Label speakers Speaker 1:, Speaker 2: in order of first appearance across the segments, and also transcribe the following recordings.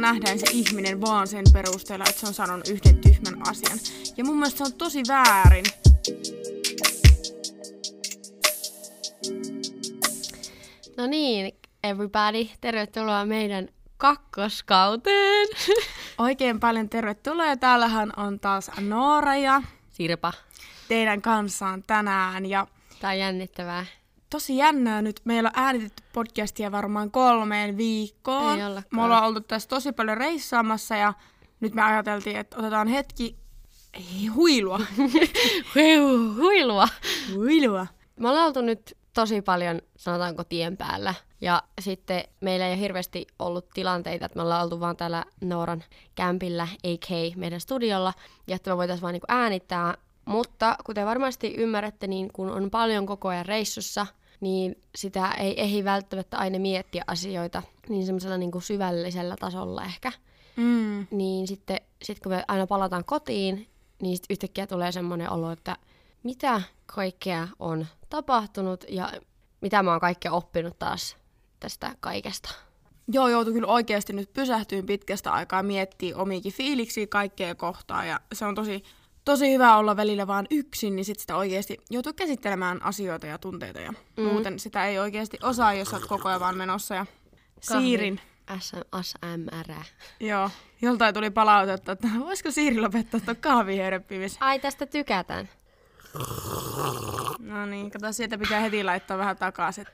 Speaker 1: vaan nähdään se ihminen vaan sen perusteella, että se on sanonut yhden tyhmän asian. Ja mun mielestä se on tosi väärin.
Speaker 2: No niin, everybody, tervetuloa meidän kakkoskauteen.
Speaker 1: Oikein paljon tervetuloa. Ja täällähän on taas Noora ja
Speaker 2: Sirpa.
Speaker 1: teidän kanssaan tänään. Ja
Speaker 2: Tää on jännittävää.
Speaker 1: Tosi jännää nyt. Meillä on äänitetty podcastia varmaan kolmeen viikkoon.
Speaker 2: Ei ollakaan.
Speaker 1: Me ollaan oltu tässä tosi paljon reissaamassa ja nyt me ajateltiin, että otetaan hetki ei, huilua.
Speaker 2: Hui- Huilua.
Speaker 1: huilua.
Speaker 2: Me ollaan oltu nyt tosi paljon, sanotaanko, tien päällä. Ja sitten meillä ei ole hirveästi ollut tilanteita, että me ollaan oltu vaan täällä Nooran kämpillä, a.k. meidän studiolla, ja että me voitaisiin vaan niinku äänittää. Mutta kuten varmasti ymmärrätte, niin kun on paljon koko ajan reissussa, niin sitä ei ehdi välttämättä aina miettiä asioita niin semmoisella niinku syvällisellä tasolla ehkä.
Speaker 1: Mm.
Speaker 2: Niin sitten sit kun me aina palataan kotiin, niin sit yhtäkkiä tulee semmoinen olo, että mitä kaikkea on tapahtunut ja mitä mä oon kaikkea oppinut taas tästä kaikesta.
Speaker 1: Joo, joutui kyllä oikeasti nyt pysähtyyn pitkästä aikaa miettiä omiakin fiiliksiä kaikkea kohtaa. Ja se on tosi, tosi hyvä olla välillä vaan yksin, niin sit sitä oikeasti joutuu käsittelemään asioita ja tunteita. Ja mm. muuten sitä ei oikeasti osaa, jos olet koko ajan vaan menossa. Ja Siirin,
Speaker 2: SM, SMR.
Speaker 1: joo, joltain tuli palautetta, että voisiko Siiri lopettaa tuon kahvin herppimisen.
Speaker 2: Ai, tästä tykätään.
Speaker 1: No niin, kato, sieltä pitää heti laittaa vähän takaisin.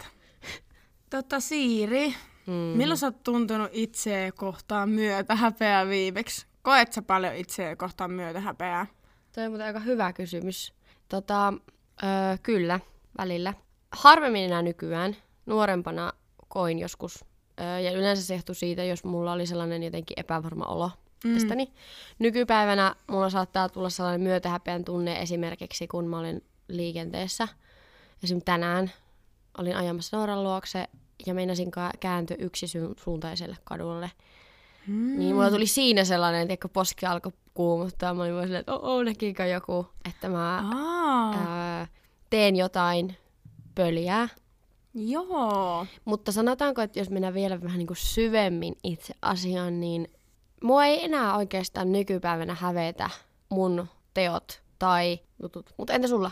Speaker 1: Totta Siiri,
Speaker 2: Mm.
Speaker 1: milloin sä oot tuntunut itseä kohtaan myötä häpeää viimeksi? Koet sä paljon itseä kohtaan myötä häpeää?
Speaker 2: Toi on muuten aika hyvä kysymys. Tota, öö, kyllä, välillä. Harvemmin enää nykyään. Nuorempana koin joskus. Öö, ja yleensä se johtui siitä, jos mulla oli sellainen jotenkin epävarma olo mm. tästäni. Nykypäivänä mulla saattaa tulla sellainen myötähäpeän tunne esimerkiksi, kun mä olin liikenteessä. Esimerkiksi tänään olin ajamassa Nooran luokse ja meinasin kääntyä yksisuuntaiselle kadulle.
Speaker 1: Mm.
Speaker 2: Niin mulla tuli siinä sellainen, että poski alkoi kuumuttaa. Mä olin vaan silleen, että oh, näkikö joku, että mä
Speaker 1: Aa,
Speaker 2: ää, teen jotain pöliää.
Speaker 1: joo.
Speaker 2: Mutta sanotaanko, että jos mennään vielä vähän niin kuin syvemmin itse asiaan, niin mua ei enää oikeastaan nykypäivänä hävetä mun teot tai jutut. Mutta entä sulla?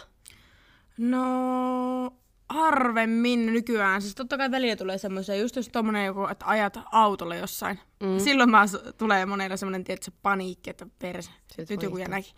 Speaker 1: No, harvemmin nykyään. Siis totta kai välillä tulee semmoisia, just jos tommonen joku, että ajat autolla jossain. Mm. Silloin mä tulee monella semmoinen, tietty paniikki, että perse, nyt joku näki.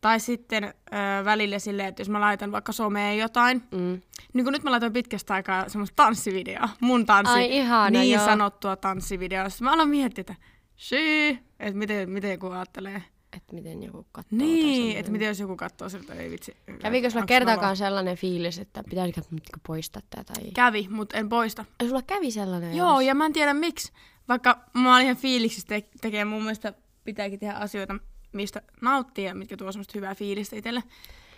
Speaker 1: Tai sitten ö, välillä silleen, että jos mä laitan vaikka someen jotain,
Speaker 2: Mm.
Speaker 1: niin kun nyt mä laitoin pitkästä aikaa semmoista tanssivideoa, mun tanssi,
Speaker 2: Ai ihana,
Speaker 1: niin
Speaker 2: joo.
Speaker 1: sanottua tanssivideoa. Sitten mä aloin miettiä, että syy, että miten, miten joku ajattelee.
Speaker 2: Että miten joku katsoo.
Speaker 1: Niin, että miten jos joku katsoo siltä, ei vitsi.
Speaker 2: Kävikö sulla kertaakaan sellainen fiilis, että pitäisikö niinku poistaa tätä? Tai...
Speaker 1: Kävi, mutta en poista.
Speaker 2: Ai, Sulla kävi sellainen
Speaker 1: Joo, ja mä en tiedä miksi. Vaikka mä olin ihan fiiliksissä te- tekee mun mielestä pitääkin tehdä asioita, mistä nauttii ja mitkä tuo semmoista hyvää fiilistä itselle.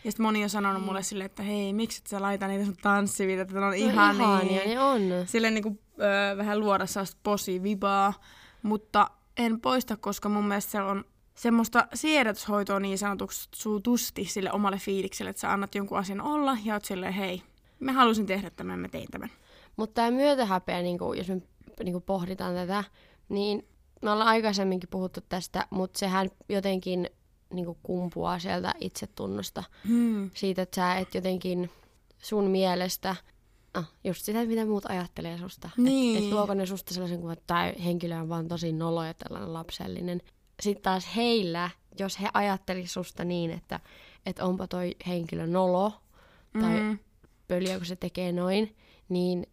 Speaker 1: Ja sitten moni on sanonut mulle silleen, että hei, miksi et sä laita niitä sun tanssivideoita, että ne on ihan
Speaker 2: No ihania, ne on.
Speaker 1: Silleen niinku, öö, vähän luoda sellaista posi-vibaa, mutta en poista, koska mun mielestä se on semmoista siedätyshoitoa niin sanotusti sille omalle fiilikselle, että sä annat jonkun asian olla ja oot silleen, hei, mä halusin tehdä tämän, mä tein tämän.
Speaker 2: Mutta tämä myötähäpeä, niin jos me niin pohditaan tätä, niin me ollaan aikaisemminkin puhuttu tästä, mutta sehän jotenkin niin kumpuaa sieltä itsetunnosta.
Speaker 1: Hmm.
Speaker 2: Siitä, että sä et jotenkin sun mielestä, ah, just sitä, mitä muut ajattelee susta.
Speaker 1: Niin.
Speaker 2: Että et luoko ne susta sellaisen kuvan, että tämä henkilö on vaan tosi nolo ja tällainen lapsellinen. Sitten taas heillä, jos he ajattelisivat susta niin, että, että onpa toi henkilö nolo, tai
Speaker 1: Mm.
Speaker 2: pöliä, kun se tekee noin, niin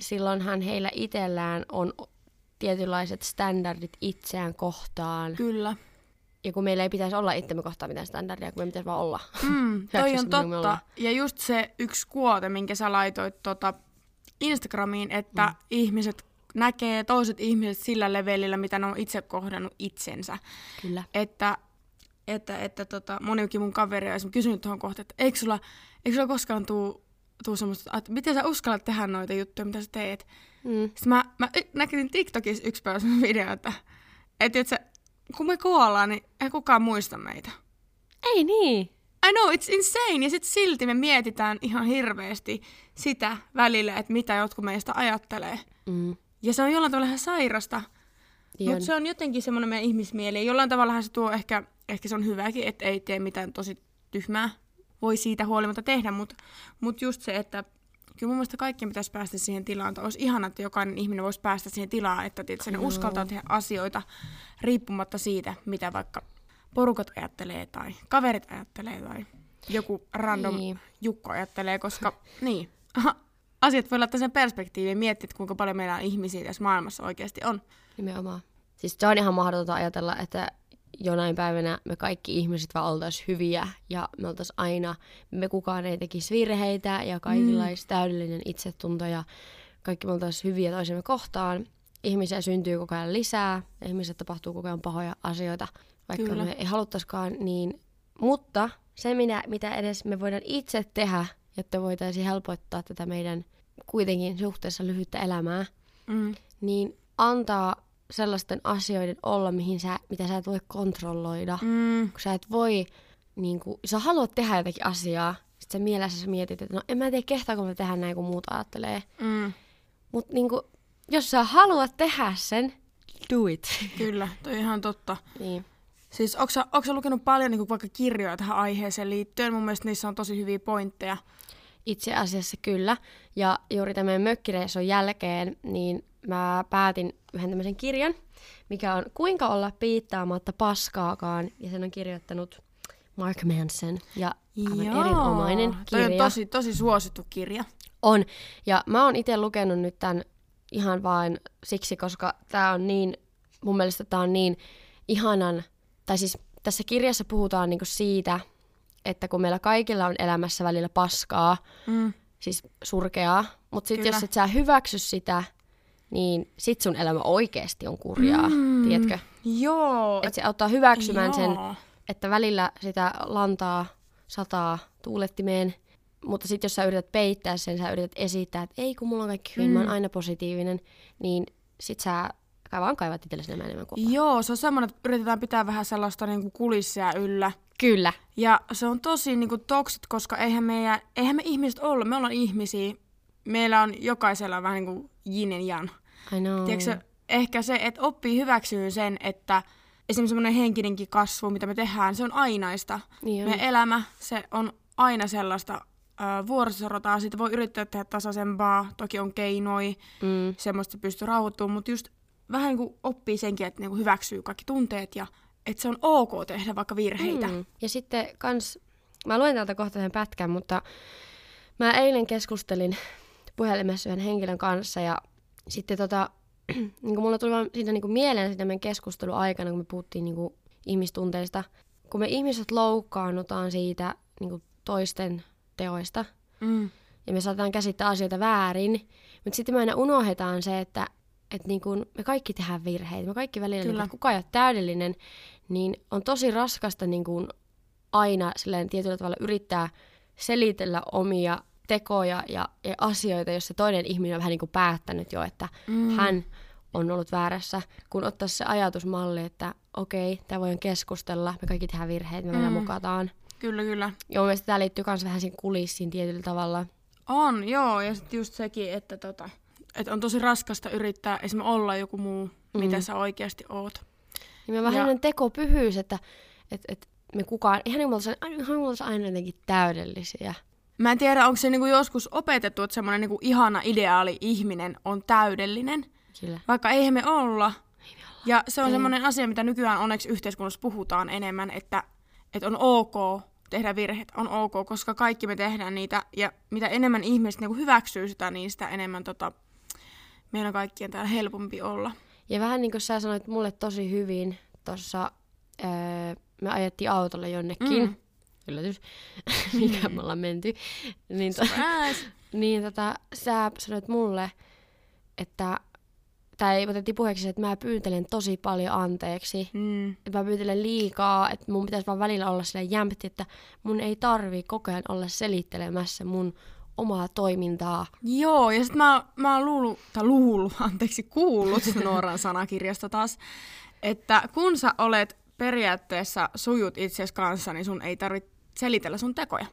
Speaker 2: silloinhan heillä itsellään on tietynlaiset standardit itseään kohtaan.
Speaker 1: Kyllä.
Speaker 2: Ja kun meillä ei pitäisi olla itsemme kohtaan mitään standardia, kun me pitäisi vaan olla.
Speaker 1: Mm, toi on totta. Ja just se yksi kuote, minkä sä laitoit tota Instagramiin, että mm. ihmiset näkee toiset ihmiset sillä levelillä, mitä ne on itse kohdannut itsensä.
Speaker 2: Kyllä.
Speaker 1: Että, että, että tota, monikin mun kaveria on kysynyt tuohon kohtaan, että eikö sulla, eikö sulla koskaan tuu, tuu semmoista, että miten sä uskallat tehdä noita juttuja, mitä sä teet.
Speaker 2: Mm.
Speaker 1: Sitten mä, mä näkin TikTokissa yksi päivä semmoinen video, että, että, että kun me kuollaan, niin ei kukaan muista meitä.
Speaker 2: Ei niin.
Speaker 1: I know, it's insane. Ja sitten silti me mietitään ihan hirveästi sitä välillä, että mitä jotkut meistä ajattelee.
Speaker 2: Mm.
Speaker 1: Ja se on jollain tavalla ihan sairasta.
Speaker 2: Niin
Speaker 1: Mutta se on jotenkin semmoinen meidän ihmismieli. Jollain tavalla se tuo ehkä, ehkä se on hyväkin, että ei tee mitään tosi tyhmää. Voi siitä huolimatta tehdä, mutta mut just se, että kyllä mun mielestä kaikkien pitäisi päästä siihen tilaan. Tai olisi ihana, että jokainen ihminen voisi päästä siihen tilaan, että tietysti, ne uskaltaa tehdä asioita riippumatta siitä, mitä vaikka porukat ajattelee tai kaverit ajattelee tai joku random
Speaker 2: Niin.
Speaker 1: Jukko ajattelee, koska niin, asiat voi laittaa sen perspektiiviin ja miettiä, että kuinka paljon meillä on ihmisiä tässä maailmassa oikeasti on.
Speaker 2: Nimenomaan. Siis se on ihan mahdotonta ajatella, että jonain päivänä me kaikki ihmiset vaan oltaisiin hyviä ja me oltaisiin aina, me kukaan ei tekisi virheitä ja kaikilla
Speaker 1: Mm.
Speaker 2: olisi täydellinen itsetunto ja kaikki me oltaisiin hyviä toisemme kohtaan. Ihmisiä syntyy koko ajan lisää, ihmiset tapahtuu koko ajan pahoja asioita, vaikka
Speaker 1: Kyllä.
Speaker 2: me ei haluttaisikaan, niin... Mutta se, mitä, mitä edes me voidaan itse tehdä, jotta voitaisiin helpottaa tätä meidän kuitenkin suhteessa lyhyttä elämää,
Speaker 1: Mm.
Speaker 2: niin antaa sellaisten asioiden olla, mihin sä, mitä sä et voi kontrolloida. Mm. Kun sä et voi, niin kun, sä haluat tehdä jotakin asiaa, sit sä mielessä sä mietit, että no en mä tiedä kehtaako mä tehdä näin, kun muut ajattelee.
Speaker 1: Mm.
Speaker 2: Mutta niin kun, jos sä haluat tehdä sen, do it.
Speaker 1: Kyllä, toi on ihan totta.
Speaker 2: niin.
Speaker 1: Siis onko lukenut paljon niin vaikka kirjoja tähän aiheeseen liittyen? Mun mielestä niissä on tosi hyviä pointteja.
Speaker 2: Itse asiassa kyllä. Ja juuri tämän mökkireissun jälkeen, niin mä päätin yhden tämmöisen kirjan, mikä on Kuinka olla piittaamatta paskaakaan. Ja sen on kirjoittanut Mark Manson. Ja aivan erinomainen
Speaker 1: Toi
Speaker 2: kirja.
Speaker 1: on tosi, tosi suosittu kirja.
Speaker 2: On. Ja mä oon itse lukenut nyt tämän ihan vain siksi, koska tämä on niin, mun mielestä tämä on niin ihanan, tai siis tässä kirjassa puhutaan niinku siitä, että kun meillä kaikilla on elämässä välillä paskaa,
Speaker 1: Mm.
Speaker 2: siis surkeaa, mutta sitten jos et sä hyväksy sitä, niin sit sun elämä oikeasti on kurjaa, mm. tiedätkö?
Speaker 1: Joo.
Speaker 2: Että se auttaa hyväksymään sen,
Speaker 1: joo.
Speaker 2: että välillä sitä lantaa sataa tuulettimeen, mutta sitten jos sä yrität peittää sen, sä yrität esittää, että ei kun mulla on kaikki hyvin, mm. mä oon aina positiivinen, niin sit sä vaan kaivat itsellesi enemmän enemmän kuoppaa.
Speaker 1: Joo, se on semmoinen, että yritetään pitää vähän sellaista niin kuin kulissia yllä.
Speaker 2: Kyllä.
Speaker 1: Ja se on tosi niin kuin toksit, koska eihän, meidän, eihän me ihmiset olla, me ollaan ihmisiä. Meillä on jokaisella vähän niin kuin yin ja yang.
Speaker 2: I know.
Speaker 1: Tiedätkö, ehkä se, että oppii hyväksyy sen, että esimerkiksi semmoinen henkinenkin kasvu, mitä me tehdään, se on ainaista.
Speaker 2: Niin on.
Speaker 1: Meidän elämä, se on aina sellaista äh, vuorosorotaa. Siitä voi yrittää tehdä tasaisempaa, toki on keinoi,
Speaker 2: Mm.
Speaker 1: semmoista se pystyy rauhoittumaan, mutta just vähän niin kuin oppii senkin, että niin kuin hyväksyy kaikki tunteet ja että se on ok tehdä vaikka virheitä.
Speaker 2: Mm. Ja sitten kans, mä luen täältä kohta sen pätkän, mutta mä eilen keskustelin puhelimessa yhden henkilön kanssa ja sitten tota, niin kuin mulla tuli vaan siitä niin kuin mieleen sitä meidän keskustelun aikana, kun me puhuttiin niin kuin ihmistunteista. Kun me ihmiset loukkaannutaan siitä niin kuin toisten teoista
Speaker 1: Mm.
Speaker 2: ja me saatetaan käsittää asioita väärin, mutta sitten me aina unohdetaan se, että että niin kun me kaikki tehdään virheitä, me kaikki välillä, niin
Speaker 1: Kyllä.
Speaker 2: kun, kukaan ei ole täydellinen, niin on tosi raskasta niin kun aina silleen tietyllä tavalla yrittää selitellä omia tekoja ja, ja asioita, jos se toinen ihminen on vähän niin kuin päättänyt jo, että mm. hän on ollut väärässä, kun ottaa se ajatusmalli, että okei, tämä voidaan keskustella, me kaikki tehdään virheitä, me mm.
Speaker 1: Mm.
Speaker 2: mukataan.
Speaker 1: Kyllä, kyllä.
Speaker 2: Ja mun mielestä tämä liittyy myös vähän siihen kulissiin tietyllä tavalla.
Speaker 1: On, joo. Ja sitten just sekin, että, tota, että on tosi raskasta yrittää esimerkiksi olla joku muu, mm. mitä sä oikeasti oot.
Speaker 2: Niin me vähän
Speaker 1: Ja-
Speaker 2: sellainen tekopyhyys, että et, et me kukaan, ihan niin kuin me oltaisiin aina, niin me jotenkin täydellisiä.
Speaker 1: Mä en tiedä, onko se niinku joskus opetettu, että semmoinen niinku ihana ideaali ihminen on täydellinen,
Speaker 2: Kyllä.
Speaker 1: vaikka eihän me olla. Ja se on
Speaker 2: Ei.
Speaker 1: semmoinen asia, mitä nykyään onneksi yhteiskunnassa puhutaan enemmän, että, että on ok tehdä virheitä, on ok, koska kaikki me tehdään niitä. Ja mitä enemmän ihmiset niinku hyväksyy sitä, niin sitä enemmän tota, meidän kaikkien täällä helpompi olla.
Speaker 2: Ja vähän niin kuin sä sanoit mulle tosi hyvin tuossa, öö, me ajettiin autolla jonnekin.
Speaker 1: Mm.
Speaker 2: Mm. Yllätys, mikä me ollaan menty. Niin, to,
Speaker 1: Surprise!
Speaker 2: niin tota, sä sanoit mulle, että, tai otettiin puheeksi, että mä pyytelen tosi paljon anteeksi.
Speaker 1: Mm.
Speaker 2: että mä pyytelen liikaa, että mun pitäisi vaan välillä olla sille jämpti, että mun ei tarvi koko ajan olla selittelemässä mun omaa toimintaa.
Speaker 1: Joo, ja sitten mä, mä oon luullut, tai luullut, anteeksi, kuullut Nooran sanakirjasta taas, että kun sä olet periaatteessa sujut itses kanssa, niin sun ei tarvitse selitellä sun tekoja.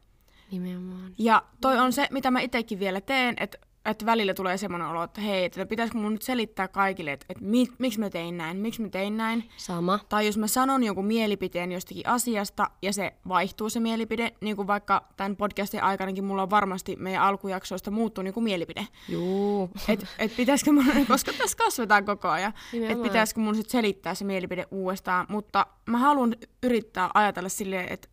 Speaker 2: Nimenomaan.
Speaker 1: Ja toi on se, mitä mä itekin vielä teen, että että välillä tulee semmoinen olo, että hei, että pitäisikö mun nyt selittää kaikille, että, että mi, miksi mä tein näin, miksi mä tein näin.
Speaker 2: Sama.
Speaker 1: Tai jos mä sanon jonkun mielipiteen jostakin asiasta ja se vaihtuu se mielipide, niin kuin vaikka tämän podcastin aikanakin mulla on varmasti meidän alkujaksoista muuttunut joku mielipide.
Speaker 2: Juu.
Speaker 1: Et, et pitäisikö mun, koska tässä kasvetaan koko ajan, että pitäisikö mun sit selittää se mielipide uudestaan, mutta mä haluan yrittää ajatella silleen, että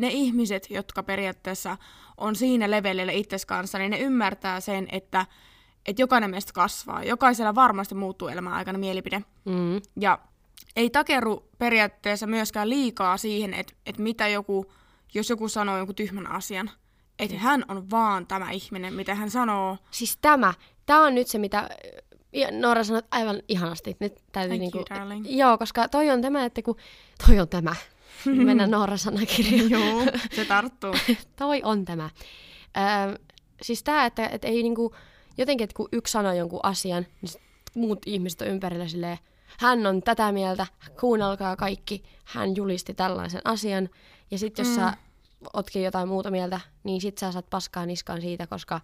Speaker 1: ne ihmiset, jotka periaatteessa on siinä levelillä itses kanssa, niin ne ymmärtää sen, että, että jokainen meistä kasvaa. Jokaisella varmasti muuttuu elämän aikana mielipide.
Speaker 2: Mm.
Speaker 1: Ja ei takeru periaatteessa myöskään liikaa siihen, että, että mitä joku, jos joku sanoo jonkun tyhmän asian, että hän on vaan tämä ihminen, mitä hän sanoo.
Speaker 2: Siis tämä, tämä on nyt se, mitä Noora sanoi aivan ihanasti. Nyt täytyy
Speaker 1: Thank
Speaker 2: niinku,
Speaker 1: you, darling.
Speaker 2: Joo, koska toi on tämä, että kun toi on tämä. Mennään Noora sanakirjaan.
Speaker 1: Joo, se tarttuu.
Speaker 2: toi on tämä. Öö, siis tämä, että, että ei niinku, jotenkin, että kun yksi sanoo jonkun asian, niin muut ihmiset on ympärillä silleen, hän on tätä mieltä, kuunnelkaa kaikki, hän julisti tällaisen asian. Ja sitten jos mm. sä ootkin jotain muuta mieltä, niin sit sä saat paskaa niskaan siitä, koska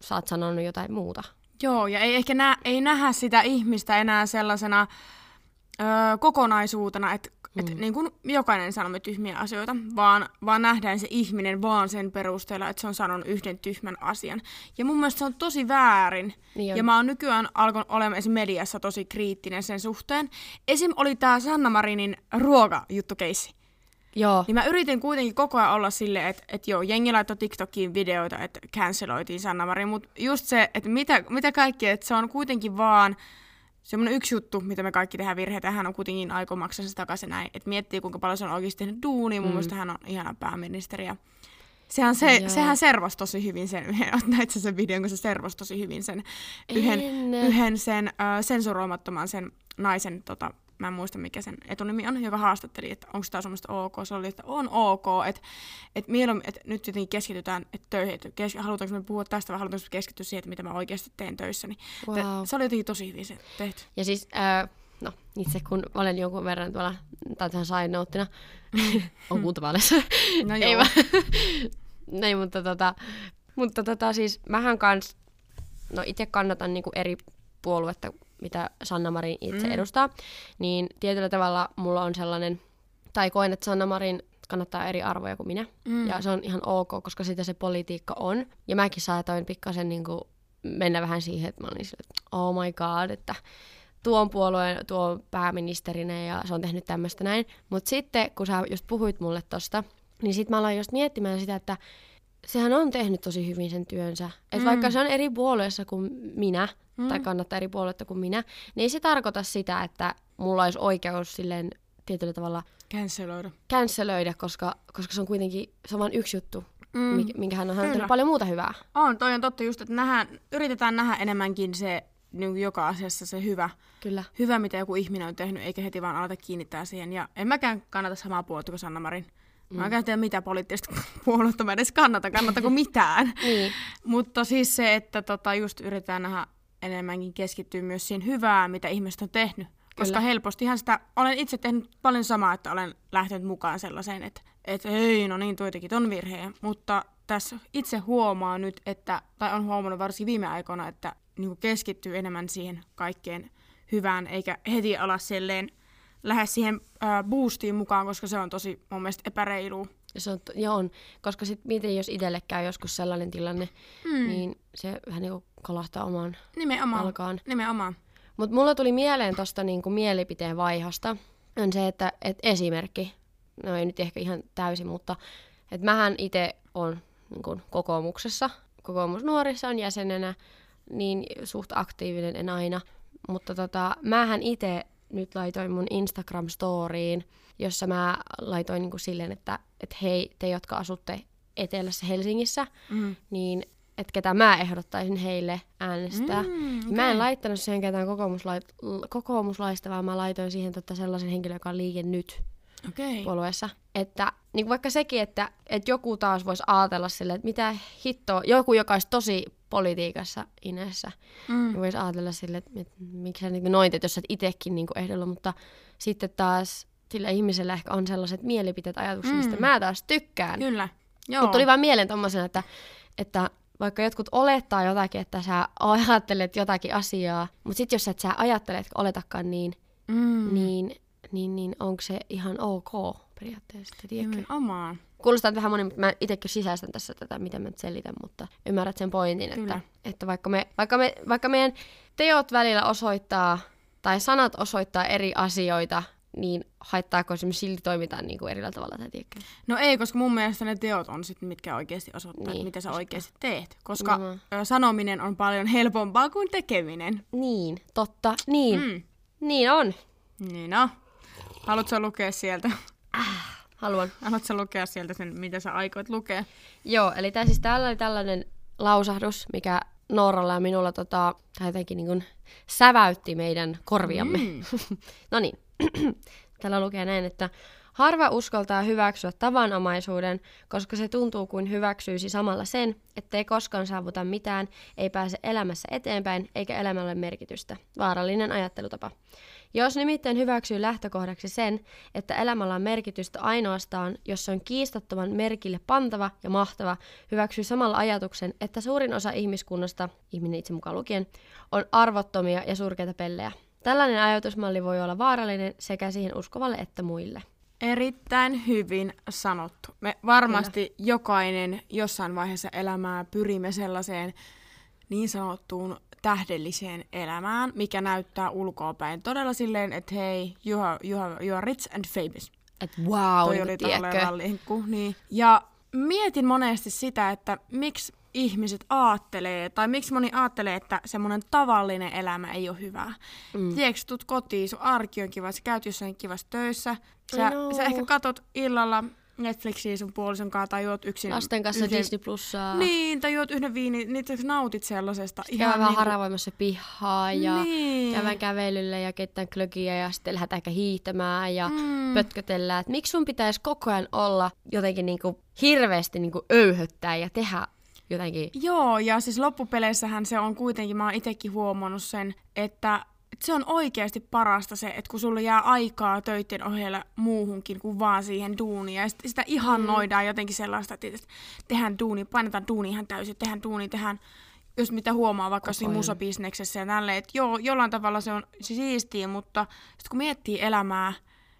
Speaker 2: sä oot sanonut jotain muuta.
Speaker 1: Joo, ja ei ehkä nä- ei nähdä sitä ihmistä enää sellaisena öö, kokonaisuutena, että mm. et, niin kuin jokainen sanomme tyhmiä asioita, vaan, vaan nähdään se ihminen vaan sen perusteella, että se on sanonut yhden tyhmän asian. Ja mun mielestä se on tosi väärin.
Speaker 2: Niin on.
Speaker 1: ja mä oon nykyään alkanut olemaan esim. mediassa tosi kriittinen sen suhteen. Esim. oli tää Sanna Marinin ruokajuttukeissi.
Speaker 2: Joo.
Speaker 1: Niin mä yritin kuitenkin koko ajan olla silleen, että, että joo, jengi laittoi TikTokiin videoita, että canceloitiin Sanna Marin, mutta just se, että mitä, mitä kaikkea, että se on kuitenkin vaan semmoinen yksi juttu, mitä me kaikki tehdään virheitä, hän on kuitenkin aikoo maksaa se takaisin näin, että miettii kuinka paljon se on oikeasti tehnyt duunia, mun mm. mielestä hän on ihana pääministeri ja Sehän, se,
Speaker 2: Joo.
Speaker 1: sehän servasi tosi hyvin sen, näit sen videon, kun se servasi tosi hyvin sen yhden,
Speaker 2: En.
Speaker 1: yhden sen äh, sensuroimattoman sen naisen, tota, mä en muista mikä sen etunimi on, joka haastatteli, että onko tämä suomesta ok. Se oli, että on ok, että et mieluummin, että nyt jotenkin keskitytään että töihin, että kes, halutaanko me puhua tästä vai halutaanko me keskittyä siihen, että mitä mä oikeasti teen töissä. Niin
Speaker 2: Wow.
Speaker 1: se oli jotenkin tosi hyvin se tehty.
Speaker 2: Ja siis, äh, no itse kun olen jonkun verran tuolla, tai tähän side noteina, on kuultavaaleissa.
Speaker 1: No
Speaker 2: Ei
Speaker 1: joo.
Speaker 2: vaan. Ei, mutta tota, mutta tota siis mähän kans, no itse kannatan niinku eri puoluetta, mitä Sanna Marin itse
Speaker 1: Mm.
Speaker 2: edustaa, niin tietyllä tavalla mulla on sellainen, tai koen, että Sanna Marin kannattaa eri arvoja kuin minä.
Speaker 1: Mm.
Speaker 2: Ja se on ihan ok, koska sitä se politiikka on. Ja mäkin saatoin pikkasen niinku mennä vähän siihen, että mä olin sille, että oh my god, että tuon puolueen, tuo pääministerinä ja se on tehnyt tämmöistä näin. Mutta sitten, kun sä just puhuit mulle tosta, niin sitten mä aloin just miettimään sitä, että sehän on tehnyt tosi hyvin sen työnsä. Että
Speaker 1: Mm.
Speaker 2: vaikka se on eri puolueessa kuin minä,
Speaker 1: Mm.
Speaker 2: tai kannattaa eri puoluetta kuin minä, niin ei se tarkoita sitä, että mulla olisi oikeus silleen tietyllä tavalla
Speaker 1: Canceloida.
Speaker 2: cancelöidä, koska, koska se on kuitenkin se on vain yksi juttu,
Speaker 1: Mm.
Speaker 2: minkä hän on tehnyt paljon muuta hyvää.
Speaker 1: On, toi on totta just, että nähdään, yritetään nähdä enemmänkin se niin kuin joka asiassa se hyvä,
Speaker 2: Kyllä.
Speaker 1: hyvä, mitä joku ihminen on tehnyt, eikä heti vaan aleta kiinnittää siihen. Ja en mäkään kannata samaa puolta kuin Sanna Marin. Mä en tiedä mitä poliittista puoluetta mä edes kannata, kannattako mitään.
Speaker 2: Niin.
Speaker 1: Mutta siis se, että tota, just yritetään nähdä enemmänkin keskittyä myös siihen hyvään, mitä ihmiset on tehnyt. Koska
Speaker 2: Kyllä.
Speaker 1: helpostihan sitä, olen itse tehnyt paljon samaa, että olen lähtenyt mukaan sellaiseen, että, että ei, no niin, tuo teki ton virheen. Mutta tässä itse huomaa nyt, että, tai on huomannut varsinkin viime aikoina, että niin keskittyy enemmän siihen kaikkeen hyvään, eikä heti ala silleen lähde siihen äh, boostiin mukaan, koska se on tosi mun mielestä epäreilu.
Speaker 2: Ja se on, ja on, koska sit mietin, jos itselle käy joskus sellainen tilanne,
Speaker 1: Mm.
Speaker 2: mm. niin se vähän niin kuin kolahtaa omaan
Speaker 1: Nimenomaan.
Speaker 2: alkaan.
Speaker 1: Nimenomaan.
Speaker 2: Mutta mulla tuli mieleen tuosta niinku mielipiteen vaihasta, on se, että et esimerkki, no ei nyt ehkä ihan täysin, mutta että mähän itse on niinku kokoomuksessa, kokoomusnuorissa on jäsenenä, niin suht aktiivinen en aina, mutta tota, mähän itse nyt laitoin mun Instagram-storiin, jossa mä laitoin niinku silleen, että et hei, te jotka asutte etelässä Helsingissä,
Speaker 1: Mm.
Speaker 2: niin että ketä mä ehdottaisin heille äänestää.
Speaker 1: Mm, okei.
Speaker 2: Mä en laittanut siihen ketään l- kokoomuslaista, vaan mä laitoin siihen tota sellaisen henkilön, joka on liike nyt
Speaker 1: Okei.
Speaker 2: puolueessa. Että niin vaikka sekin, että, että joku taas voisi ajatella sille, että mitä hittoa, joku, joka olisi tosi politiikassa inessä,
Speaker 1: Mm.
Speaker 2: niin voisi ajatella sille, että, että miksi sä niin noin teet, jos sä et itsekin niin ehdolla, mutta sitten taas sillä ihmisellä ehkä on sellaiset mielipiteet, ajatukset,
Speaker 1: Mm.
Speaker 2: mistä mä taas tykkään.
Speaker 1: Kyllä. Joo.
Speaker 2: Mutta tuli vaan mieleen tommosena, että, että vaikka jotkut olettaa jotakin, että sä ajattelet jotakin asiaa, mutta sitten jos et sä ajattelet, oletakaan niin,
Speaker 1: Mm.
Speaker 2: niin, niin, niin onko se ihan ok periaatteessa, tiedätkö?
Speaker 1: Nimenomaan.
Speaker 2: Kuulostaa vähän moni, mutta mä itsekin sisäistän tässä tätä, mitä mä selitän, mutta ymmärrät sen pointin,
Speaker 1: Kyllä.
Speaker 2: että, että vaikka, me, vaikka, me, vaikka meidän teot välillä osoittaa, tai sanat osoittaa eri asioita, niin haittaako se me silti toimitaan niin kuin erillä tavalla, tai tiedätkö?
Speaker 1: No ei, koska mun mielestä ne teot on sit, mitkä oikeasti osoittaa,
Speaker 2: Niin,
Speaker 1: mitä sä oikeasti teet. Koska ö, sanominen on paljon helpompaa kuin tekeminen.
Speaker 2: Niin, totta, niin, mm. Niin on.
Speaker 1: Niin no. Haluatko lukea sieltä?
Speaker 2: Haluan.
Speaker 1: Haluatko lukea sieltä sen, mitä sä aikoit lukea?
Speaker 2: Joo, eli tää, siis täällä oli tällainen lausahdus, mikä Nooralla ja minulla tota, jotenkin niin kuin säväytti meidän korviamme.
Speaker 1: Mm.
Speaker 2: no niin, täällä lukee näin, että harva uskaltaa hyväksyä tavanomaisuuden, koska se tuntuu kuin hyväksyisi samalla sen, ettei koskaan saavuta mitään, ei pääse elämässä eteenpäin eikä elämälle merkitystä. Vaarallinen ajattelutapa. Jos nimittäin hyväksyy lähtökohdaksi sen, että elämällä on merkitystä ainoastaan, jos se on kiistattoman merkille pantava ja mahtava, hyväksyy samalla ajatuksen, että suurin osa ihmiskunnasta, ihminen itse mukaan lukien, on arvottomia ja surkeita pellejä. Tällainen ajatusmalli voi olla vaarallinen sekä siihen uskovalle että muille.
Speaker 1: Erittäin hyvin sanottu. Me varmasti Kyllä. jokainen jossain vaiheessa elämää pyrimme sellaiseen niin sanottuun tähdelliseen elämään, mikä näyttää ulkoapäin todella silleen, että hei, you are, you are, you are rich and famous.
Speaker 2: Et wow,
Speaker 1: Toi oli tolleen rallihenkku, niin. Ja mietin monesti sitä, että miksi ihmiset aattelee, tai miksi moni aattelee, että semmoinen tavallinen elämä ei ole hyvää. Mm. Tiedätkö, tuut kotiin, sun arki on kiva, sä käyt jossain kivassa töissä, sä, sä ehkä katot illalla Netflixiä sun puolison kanssa, tai juot yksin.
Speaker 2: Lasten kanssa
Speaker 1: yhden,
Speaker 2: Disney Plussaa.
Speaker 1: Niin, tai juot yhden viinin, niin nautit sellaisesta.
Speaker 2: Käydään vähän
Speaker 1: niinku-
Speaker 2: haravoimassa pihaa ja
Speaker 1: Niin.
Speaker 2: käydään kävelyllä ja keittään klökiä ja sitten lähdetään ehkä hiihtämään ja
Speaker 1: Mm.
Speaker 2: pötkötellään. Et miksi sun pitäisi koko ajan olla jotenkin niinku hirveästi niinku öyhöttää ja tehdä jotenkin...
Speaker 1: Joo, ja siis loppupeleissähän se on kuitenkin, mä oon itekin huomannut sen, että se on oikeasti parasta se, että kun sulla jää aikaa töiden ohella muuhunkin kuin vaan siihen duuniin. Ja sit sitä ihannoidaan mm. jotenkin sellaista, että tehdään duuni, painetaan duuni ihan täysin, tehdään duuni, tehdään jos mitä huomaa vaikka siinä musabisneksessä ja tälleen, että joo, jollain tavalla se on se siistiä, mutta sitten kun miettii elämää,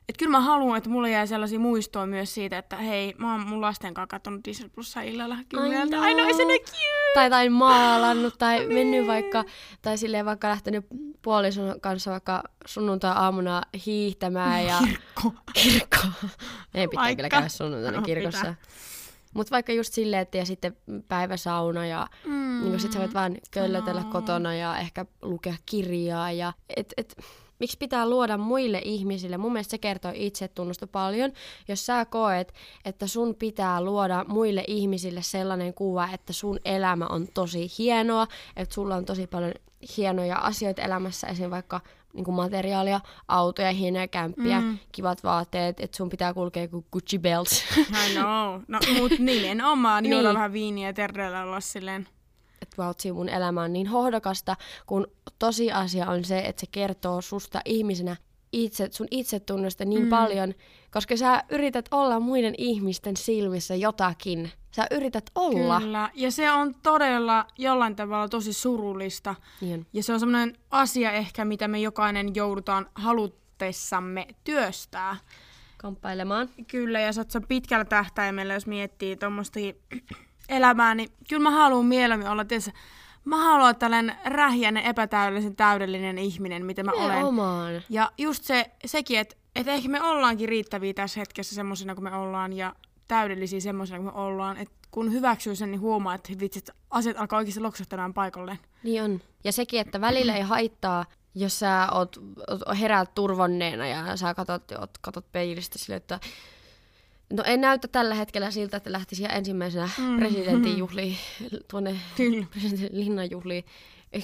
Speaker 1: että kyllä mä haluan, että mulla jää sellaisia muistoja myös siitä, että hei, mä oon mun lasten kanssa katsonut Disney Plussa illalla kymmeneltä. Ai no, se cute!
Speaker 2: Tai tai maalannut tai mennyt
Speaker 1: Niin.
Speaker 2: vaikka, tai silleen vaikka lähtenyt puolison kanssa vaikka sunnuntai-aamuna hiihtämään ja
Speaker 1: Kirkko.
Speaker 2: kirkkoon. Ei pitää
Speaker 1: Vaikka.
Speaker 2: kyllä käydä sunnuntaina
Speaker 1: No,
Speaker 2: kirkossa.
Speaker 1: pitää.
Speaker 2: Mutta vaikka just silleen, että ja sitten päiväsauna ja mm. niin sit sä voit vaan köllötellä
Speaker 1: No.
Speaker 2: kotona ja ehkä lukea kirjaa. Ja et, et, miksi pitää luoda muille ihmisille? Mun mielestä se kertoo itsetunnosta paljon. Jos sä koet, että sun pitää luoda muille ihmisille sellainen kuva, että sun elämä on tosi hienoa, että sulla on tosi paljon hienoja asioita elämässä, esim. vaikka niin kuin materiaalia, autoja, hienoja kämppiä, mm. kivat vaatteet, että sun pitää kulkea kuin Gucci belts.
Speaker 1: I know. No, mut nimenomaan
Speaker 2: Niin.
Speaker 1: juoda vähän viiniä ja terveellä olla silleen.
Speaker 2: Vautsi mun elämä on niin hohdokasta, kun tosiasia on se, että se kertoo susta ihmisenä itse, sun itsetunnosta niin mm. paljon, koska sä yrität olla muiden ihmisten silmissä jotakin. Sä yrität olla.
Speaker 1: Kyllä. Ja se on todella jollain tavalla tosi surullista.
Speaker 2: Niin.
Speaker 1: Ja se on semmoinen asia ehkä, mitä me jokainen joudutaan halutessamme työstää.
Speaker 2: Kamppailemaan.
Speaker 1: Kyllä, ja se on pitkällä tähtäimellä, jos miettii tuommoista elämää, niin kyllä mä haluan mieluummin olla, tietysti, mä haluan tällainen rähjäinen, epätäydellisen, täydellinen ihminen, mitä mä olen.
Speaker 2: Omaan.
Speaker 1: Ja just se, sekin, että et ehkä me ollaankin riittäviä tässä hetkessä semmoisina kuin me ollaan ja täydellisiä semmoisina kuin me ollaan. Et kun hyväksyy sen, niin huomaa, että vitsit, asiat alkaa oikeasti loksahtamaan paikalleen.
Speaker 2: Niin on. Ja sekin, että välillä ei haittaa, jos sä oot, oot heräät turvonneena ja sä katot, oot, katot peilistä sille, että No ei näytä tällä hetkellä siltä, että lähtisi ihan ensimmäisenä mm. presidentin juhliin, tuonne
Speaker 1: Kyllä.
Speaker 2: presidentin linnan juhliin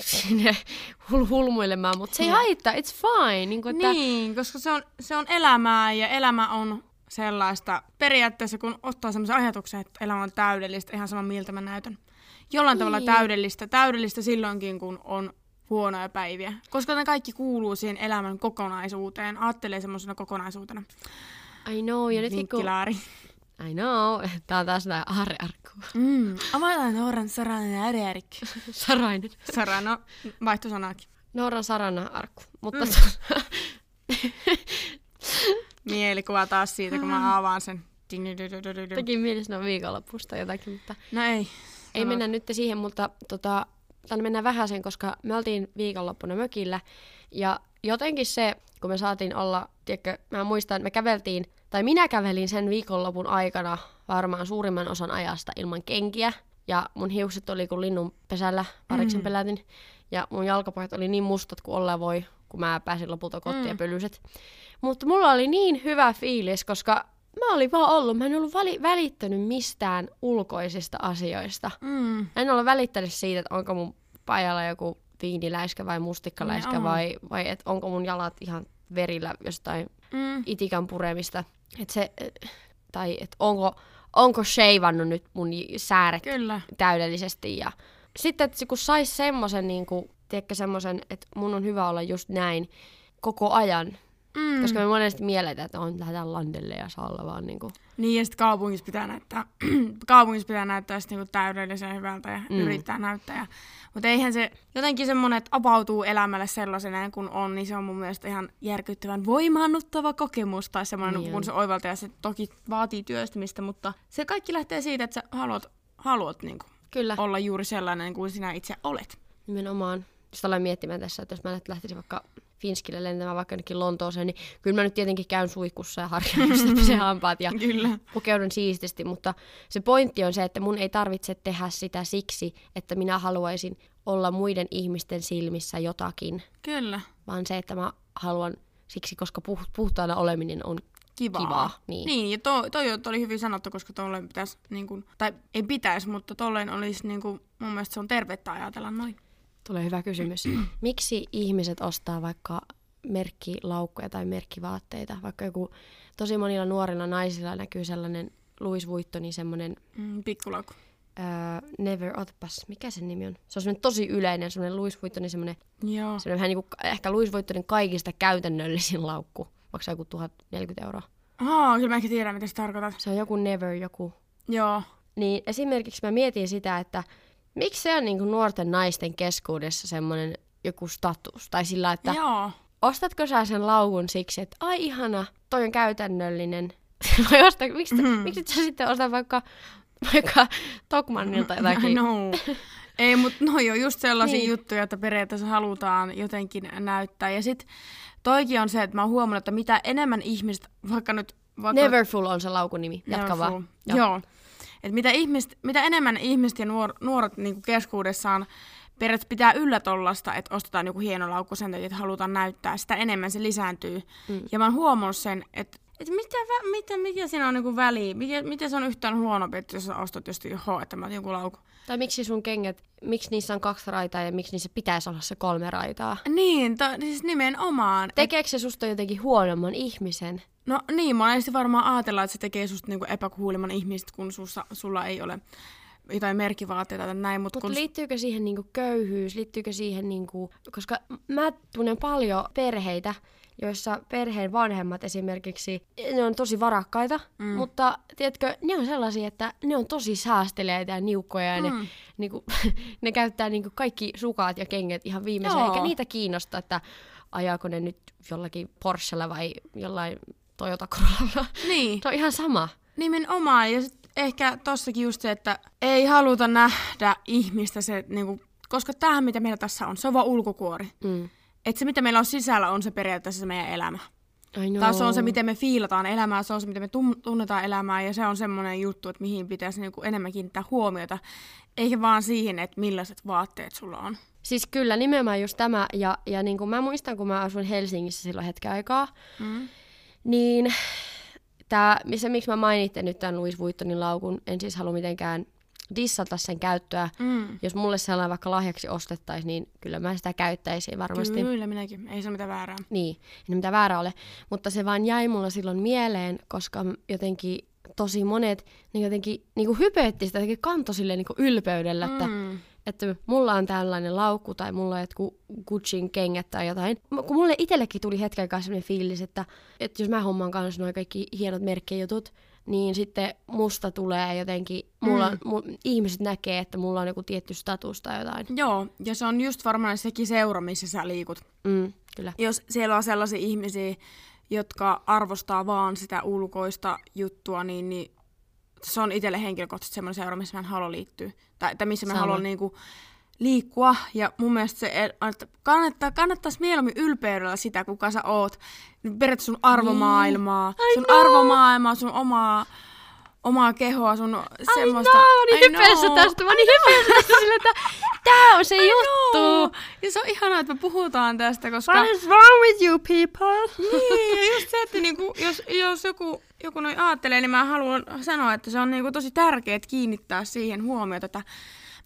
Speaker 2: sinne hul- hulmuilemaan, mutta se ei haittaa, it's fine. Niin, kuin, että,
Speaker 1: Niin, koska se on, se on elämää ja elämä on sellaista periaatteessa, kun ottaa semmoisen ajatuksen, että elämä on täydellistä, ihan sama miltä mä näytän. Jollain tavalla
Speaker 2: Niin.
Speaker 1: täydellistä, täydellistä silloinkin, kun on huonoja päiviä. Koska ne kaikki kuuluu siihen elämän kokonaisuuteen, ajattelee semmoisena kokonaisuutena.
Speaker 2: I know, ja nytkin kun,
Speaker 1: Vinkkilaari.
Speaker 2: I know. Tää on taas nää aarrearkku.
Speaker 1: Mm. Avataan Nooran Saranen ja Erik.
Speaker 2: Sarainen.
Speaker 1: Sara, no vaihtosanakin.
Speaker 2: Nooran Sarana arkku. Mutta
Speaker 1: Mm. Mielikuva taas siitä, kun mä avaan sen.
Speaker 2: teki mielessä no viikonlopusta jotakin, mutta
Speaker 1: No ei.
Speaker 2: ei
Speaker 1: Sano.
Speaker 2: mennä nyt siihen, mutta tota, tänne mennään vähän sen, koska me oltiin viikonloppuna mökillä ja jotenkin se, kun me saatiin olla, tiedätkö, mä muistan, me käveltiin, tai minä kävelin sen viikonlopun aikana varmaan suurimman osan ajasta ilman kenkiä ja mun hiukset oli kuin linnun pesällä, pariksen
Speaker 1: Mm.
Speaker 2: pelätin ja mun jalkapohjat oli niin mustat kuin olla voi, kun mä pääsin lopulta kotiin ja
Speaker 1: Mm.
Speaker 2: pölyset. Mutta mulla oli niin hyvä fiilis, koska mä olin vaan ollut, mä en ollut väli- välittänyt mistään ulkoisista asioista.
Speaker 1: Mm.
Speaker 2: En ole välittänyt siitä, että onko mun pajalla joku viiniläiskä vai mustikkaläiskä
Speaker 1: Ne on.
Speaker 2: vai, vai et onko mun jalat ihan verillä jostain
Speaker 1: Mm.
Speaker 2: itikan puremista. Et se, tai et onko, onko sheivannut nyt mun sääret
Speaker 1: Kyllä.
Speaker 2: täydellisesti. Ja sitten, että kun sais semmoisen, niin kuin, tiedätkö, semmoisen, että mun on hyvä olla just näin koko ajan.
Speaker 1: Mm.
Speaker 2: Koska me monesti mielletään, että on, lähdetään landelle ja saa olla vaan niin kuin,
Speaker 1: Niin, ja sitten kaupungissa pitää näyttää, kaupungissa pitää näyttää sit niinku täydellisen hyvältä ja Mm. yrittää näyttää. Ja, mutta eihän se, jotenkin semmoinen, että avautuu elämälle sellaisena kuin on, niin se on mun mielestä ihan järkyttävän voimaannuttava kokemus. Tai semmoinen,
Speaker 2: Niin
Speaker 1: kun
Speaker 2: on.
Speaker 1: se oivaltaa, ja se toki vaatii työstämistä, mutta se kaikki lähtee siitä, että sä haluat, haluat niinku
Speaker 2: kyllä,
Speaker 1: olla juuri sellainen kuin sinä itse olet.
Speaker 2: nimenomaan. Sitten aloin miettimään tässä, että jos mä nyt lähtisin vaikka Finskille lentämään vaikka jonnekin Lontooseen, niin kyllä mä nyt tietenkin käyn suihkussa ja harkemassa pesen hampaat ja
Speaker 1: Kyllä.
Speaker 2: pukeudun siististi, mutta se pointti on se, että mun ei tarvitse tehdä sitä siksi, että minä haluaisin olla muiden ihmisten silmissä jotakin,
Speaker 1: Kyllä.
Speaker 2: vaan se, että mä haluan siksi, koska puh- puhtaana oleminen on
Speaker 1: Kivaa.
Speaker 2: Kivaa, niin.
Speaker 1: niin ja to, toi oli hyvin sanottu, koska tolleen pitäisi, niin kuin, tai ei pitäisi, mutta tolleen olisi niin kuin, mun mielestä se on tervettä ajatella noin.
Speaker 2: Tulee hyvä kysymys. Miksi ihmiset ostaa vaikka merkkilaukkuja tai merkkivaatteita? Vaikka joku, tosi monilla nuorilla naisilla näkyy sellainen Louis Vuittonin semmoinen
Speaker 1: Mm, pikkulaukku.
Speaker 2: uh, Never, otapas, mikä sen nimi on? Se on semmoinen tosi yleinen, semmoinen Louis Vuittonin semmoinen,
Speaker 1: Joo.
Speaker 2: semmoinen vähän niin kuin, ehkä Louis Vuittonin kaikista käytännöllisin laukku. Maksaa joku 1040 euroa.
Speaker 1: Aa, kyllä mä ehkä tiedän, mitä sä tarkoitat.
Speaker 2: Se on joku Never joku.
Speaker 1: Joo.
Speaker 2: Niin esimerkiksi mä mietin sitä, että miksi se on niin kuin nuorten naisten keskuudessa semmoinen joku status. Tai sillä, että
Speaker 1: Joo.
Speaker 2: ostatko sä sen laukun siksi, että ai ihana, toi on käytännöllinen. Vai osta, miksi, mm.
Speaker 1: Mhm.
Speaker 2: miksi sä sitten osta vaikka, vaikka Tokmannilta jotakin?
Speaker 1: No. Ei, mutta no on just sellaisia
Speaker 2: Niin.
Speaker 1: juttuja, että periaatteessa halutaan jotenkin näyttää. Ja sit toikin on se, että mä oon huomannut, että mitä enemmän ihmiset, vaikka nyt... Vaikka
Speaker 2: Neverfull on se laukun nimi. Jatka vaan.
Speaker 1: Joo.
Speaker 2: Joo.
Speaker 1: Joo. Et mitä, ihmiset, mitä enemmän ihmiset ja nuor, nuoret niin keskuudessaan periaatteessa pitää yllä tollasta, että ostetaan joku hieno laukku sen takia, että halutaan näyttää, sitä enemmän se lisääntyy.
Speaker 2: Mm.
Speaker 1: Ja mä oon huomannut sen, että et mitä, mitä, mikä siinä on niinku väliä, mikä, miten se on yhtään huonompi, että jos ostat just johon, että mä otin joku laukku.
Speaker 2: Tai miksi sun kengät, miksi niissä on kaksi raitaa ja miksi niissä pitäisi olla se kolme raitaa?
Speaker 1: Niin, to, siis nimenomaan.
Speaker 2: Tekeekö se susta jotenkin huonomman ihmisen?
Speaker 1: no niin, monesti varmaan ajatellaan, että se tekee susta niinku epäkuulemman ihmistä, kun sussa, sulla ei ole jotain merkkivaatteita tai näin, mutta
Speaker 2: Mutta
Speaker 1: kun...
Speaker 2: liittyykö siihen niinku köyhyys, liittyykö siihen, niinku, koska mä tunnen paljon perheitä, joissa perheen vanhemmat esimerkiksi, ne on tosi varakkaita, mm. Mutta tiedätkö, ne on sellaisia, että ne on tosi säästeliäitä ja niukkoja ja ne,
Speaker 1: Mm.
Speaker 2: niinku, ne käyttää niinku kaikki sukat ja kengät ihan viimeisen,
Speaker 1: Joo.
Speaker 2: eikä niitä kiinnosta, että ajaako ne nyt jollakin Porschella vai jollain Toyota Corollalla.
Speaker 1: Niin.
Speaker 2: Se on ihan sama.
Speaker 1: Nimenomaan, ja sit ehkä tossakin just se, että ei haluta nähdä ihmistä se, niinku, koska tämähän mitä meillä tässä on, se on vaan ulkokuori.
Speaker 2: Mm.
Speaker 1: Että se mitä meillä on sisällä on se periaatteessa se meidän elämä.
Speaker 2: Know.
Speaker 1: Tai se on se, miten me fiilataan elämää, se on se, miten me tunnetaan elämää, ja se on semmoinen juttu, että mihin pitäisi niinku enemmän kiinnittää huomiota. Eikä vaan siihen, että millaiset vaatteet sulla on.
Speaker 2: Siis kyllä, nimenomaan just tämä. Ja, ja niin kuin mä muistan, kun mä asuin Helsingissä silloin hetken aikaa,
Speaker 1: Mm.
Speaker 2: niin tää, se, miksi mä mainitte nyt tämän Louis Vuittonin laukun, en siis halua mitenkään dissata sen käyttöä.
Speaker 1: Mm.
Speaker 2: Jos mulle sellainen vaikka lahjaksi ostettaisiin, niin kyllä mä sitä käyttäisin varmasti.
Speaker 1: Kyllä, minäkin. Ei se mitään väärää.
Speaker 2: Niin, ei mitään väärää ole. Mutta se vaan jäi mulla silloin mieleen, koska jotenkin tosi monet niin jotenkin niin kuin hypeetti sitä, jotenkin kantoi silleen niin kuin ylpeydellä, että
Speaker 1: Mm.
Speaker 2: että mulla on tällainen laukku tai mulla on jotkut Gucciin kengät tai jotain. Kun mulle itsellekin tuli hetken kanssa sellainen fiilis, että, että jos mä hommaan kanssa nuo kaikki hienot merkkejutut, niin sitten musta tulee jotenkin, mulla,
Speaker 1: Mm.
Speaker 2: mu, ihmiset näkee, että mulla on joku tietty status tai jotain.
Speaker 1: Joo, ja se on just varmaan sekin seura, missä sä liikut.
Speaker 2: Mm, kyllä.
Speaker 1: Jos siellä on sellaisia ihmisiä, jotka arvostaa vaan sitä ulkoista juttua, niin, niin se on itselle henkilökohtaisesti semmoinen seura, missä mä en halua liittyä. Tai että missä mä
Speaker 2: Sama.
Speaker 1: haluan niinku liikkua. Ja mun mielestä se, että kannattaa, kannattaisi mieluummin ylpeydellä sitä, kuka sä oot. Periaatteessa sun arvomaailmaa,
Speaker 2: I
Speaker 1: sun
Speaker 2: know.
Speaker 1: arvomaailmaa, sun omaa, omaa kehoa, sun semmoista...
Speaker 2: Ai no, niin
Speaker 1: I
Speaker 2: hypeessä
Speaker 1: know.
Speaker 2: tästä. Mä oon niin hypeessä tästä sillä, että tää on se
Speaker 1: I
Speaker 2: juttu.
Speaker 1: know. Ja se on ihanaa, että me puhutaan tästä, koska...
Speaker 2: What is wrong with you people?
Speaker 1: Niin, ja just se, että niinku, jos, jos joku, joku noin ajattelee, niin mä haluan sanoa, että se on niinku tosi tärkeää kiinnittää siihen huomiota, että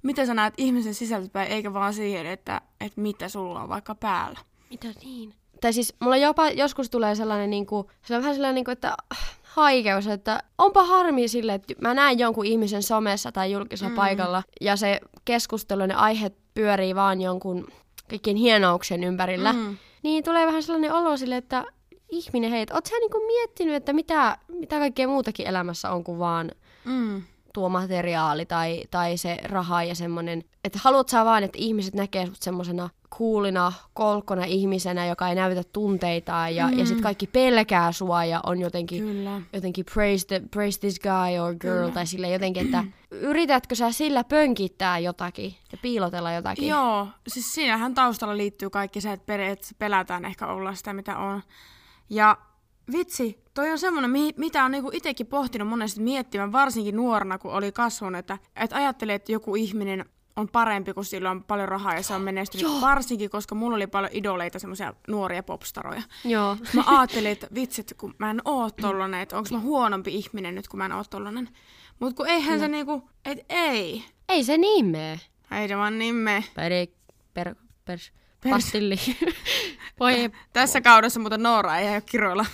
Speaker 1: miten sä näet ihmisen sisältöpäin, eikä vaan siihen, että, että mitä sulla on vaikka päällä.
Speaker 2: Mitä niin? Tai siis mulla jopa joskus tulee sellainen, niinku, se on vähän sellainen, niinku, että äh, haikeus, että onpa harmi sille, että mä näen jonkun ihmisen somessa tai julkisella
Speaker 1: Mm.
Speaker 2: paikalla, ja se keskustelu, ne aiheet pyörii vaan jonkun kaikkien hienouksien ympärillä, mm.
Speaker 1: Mm.
Speaker 2: niin tulee vähän sellainen olo sille, että ihminen, hei, oot sä niinku miettinyt, että mitä, mitä kaikkea muutakin elämässä on kuin vaan
Speaker 1: Mm.
Speaker 2: Tuo materiaali tai, tai se raha ja semmoinen, että haluat sä vaan, että ihmiset näkee sut semmosena kuulina, kolkkona ihmisenä, joka ei näytä tunteitaan ja, mm. ja sitten kaikki pelkää sua ja on jotenkin,
Speaker 1: Kyllä.
Speaker 2: jotenkin praise, the, praise this guy or girl
Speaker 1: Kyllä.
Speaker 2: tai sille jotenkin, että yritätkö sä sillä pönkittää jotakin ja piilotella jotakin?
Speaker 1: Joo, siis siinähän taustalla liittyy kaikki se, että pelätään ehkä olla sitä, mitä on. Ja vitsi, toi on semmoinen, mi- mitä on niinku itsekin pohtinut monesti miettimään, varsinkin nuorena, kun oli kasvanut, että, että ajattelee, että joku ihminen on parempi, kun sillä on paljon rahaa ja se on menestynyt.
Speaker 2: Joo.
Speaker 1: Varsinkin, koska mulla oli paljon idoleita, semmoisia nuoria popstaroja.
Speaker 2: Joo.
Speaker 1: Mä ajattelin, että vitsi, että kun mä en oo tollanen, että onko mä huonompi ihminen nyt, kun mä en oo tollanen. Mut kun eihän se niinku, et ei.
Speaker 2: Ei se niin mene.
Speaker 1: Ei se vaan niin me.
Speaker 2: Peri, per, per,
Speaker 1: Pers-
Speaker 2: pastilli. Voi,
Speaker 1: Tässä kaudessa muuten Noora ei ole kiroilla.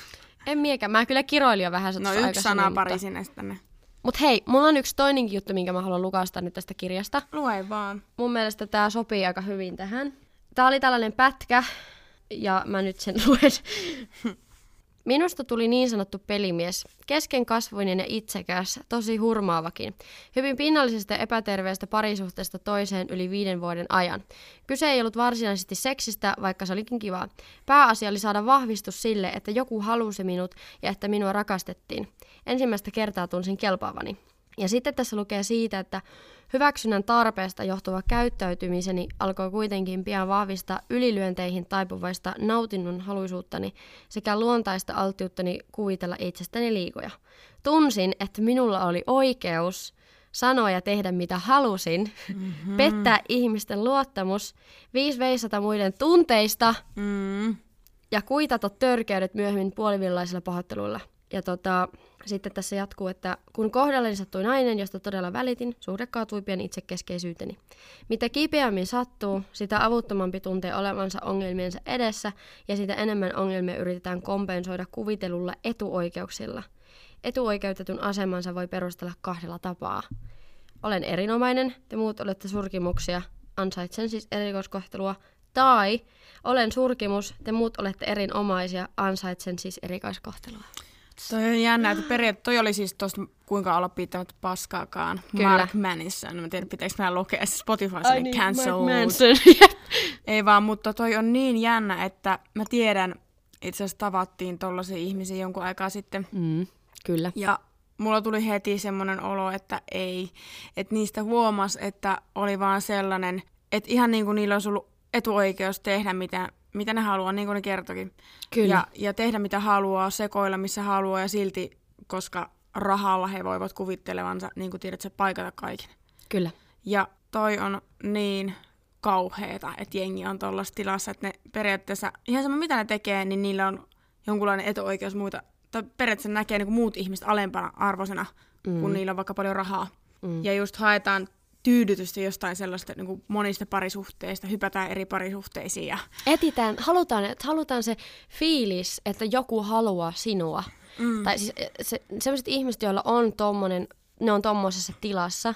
Speaker 2: En miekään. Mä kyllä kiroilin jo vähän
Speaker 1: No yksi sana
Speaker 2: mutta-
Speaker 1: pari sinne tänne.
Speaker 2: Mut hei, mulla on yksi toinenkin juttu, minkä mä haluan lukasta nyt tästä kirjasta.
Speaker 1: Lue vaan.
Speaker 2: Mun mielestä tää sopii aika hyvin tähän. Tää oli tällainen pätkä, ja mä nyt sen luen. Minusta tuli niin sanottu pelimies. Keskenkasvuinen ja itsekäs, tosi hurmaavakin. Hyvin pinnallisesta epäterveestä parisuhteesta toiseen yli viiden vuoden ajan. Kyse ei ollut varsinaisesti seksistä, vaikka se olikin kiva. Pääasia oli saada vahvistus sille, että joku halusi minut ja että minua rakastettiin. Ensimmäistä kertaa tunsin kelpaavani. Ja sitten tässä lukee siitä, että hyväksynnän tarpeesta johtuva käyttäytymiseni alkoi kuitenkin pian vahvistaa ylilyönteihin taipuvaista nautinnon haluisuuttani sekä luontaista alttiuttani kuvitella itsestäni liikoja. Tunsin, että minulla oli oikeus sanoa ja tehdä mitä halusin, mm-hmm. pettää ihmisten luottamus, viis veisata muiden tunteista
Speaker 1: Mm.
Speaker 2: ja kuitata törkeydet myöhemmin puolivillaisilla pahoitteluilla. Ja tota, sitten tässä jatkuu, että kun kohdalleni sattui nainen, josta todella välitin, suhde kaatui pian itsekeskeisyyteni. Mitä kipeämmin sattuu, sitä avuttomampi tuntee olevansa ongelmiensa edessä ja sitä enemmän ongelmia yritetään kompensoida kuvitellulla etuoikeuksilla. Etuoikeutetun asemansa voi perustella kahdella tapaa. Olen erinomainen, te muut olette surkimuksia, ansaitsen siis erikoiskohtelua. Tai olen surkimus, te muut olette erinomaisia, ansaitsen siis erikoiskohtelua.
Speaker 1: Toi on jännä, että periaatteessa toi oli siis tosta kuinka olla pitämättä paskaakaan.
Speaker 2: Kyllä.
Speaker 1: Mark Manison. Mä tiedän, pitääkö mä lukea se Spotifyssa niin, cancel. Ei vaan, mutta toi on niin jännä, että mä tiedän, itse asiassa tavattiin tollaisia ihmisiä jonkun aikaa sitten.
Speaker 2: mm, kyllä.
Speaker 1: Ja mulla tuli heti semmoinen olo, että ei. Että niistä huomas, että oli vaan sellainen, että ihan niin kuin niillä olisi ollut etuoikeus tehdä mitä, mitä ne haluaa, niin kuin ne kertokin.
Speaker 2: Kyllä.
Speaker 1: Ja, ja tehdä mitä haluaa, sekoilla missä haluaa ja silti, koska rahalla he voivat kuvittelevansa, niin kuin tiedät, se paikata kaiken.
Speaker 2: Kyllä.
Speaker 1: Ja toi on niin kauheeta, että jengi on tuollaisessa tilassa, että ne periaatteessa, ihan sama mitä ne tekee, niin niillä on jonkunlainen etuoikeus muita, tai periaatteessa näkee niin kuin muut ihmiset alempana arvoisena, mm. kun niillä on vaikka paljon rahaa. Mm. Ja just haetaan tyydytystä jostain sellaista niin kuin monista parisuhteista, hypätään eri parisuhteisiin ja
Speaker 2: Etitään, halutaan, että halutaan se fiilis, että joku haluaa sinua. Mm. Tai siis se, sellaiset ihmiset, joilla on tommonen, ne on tommosessa tilassa,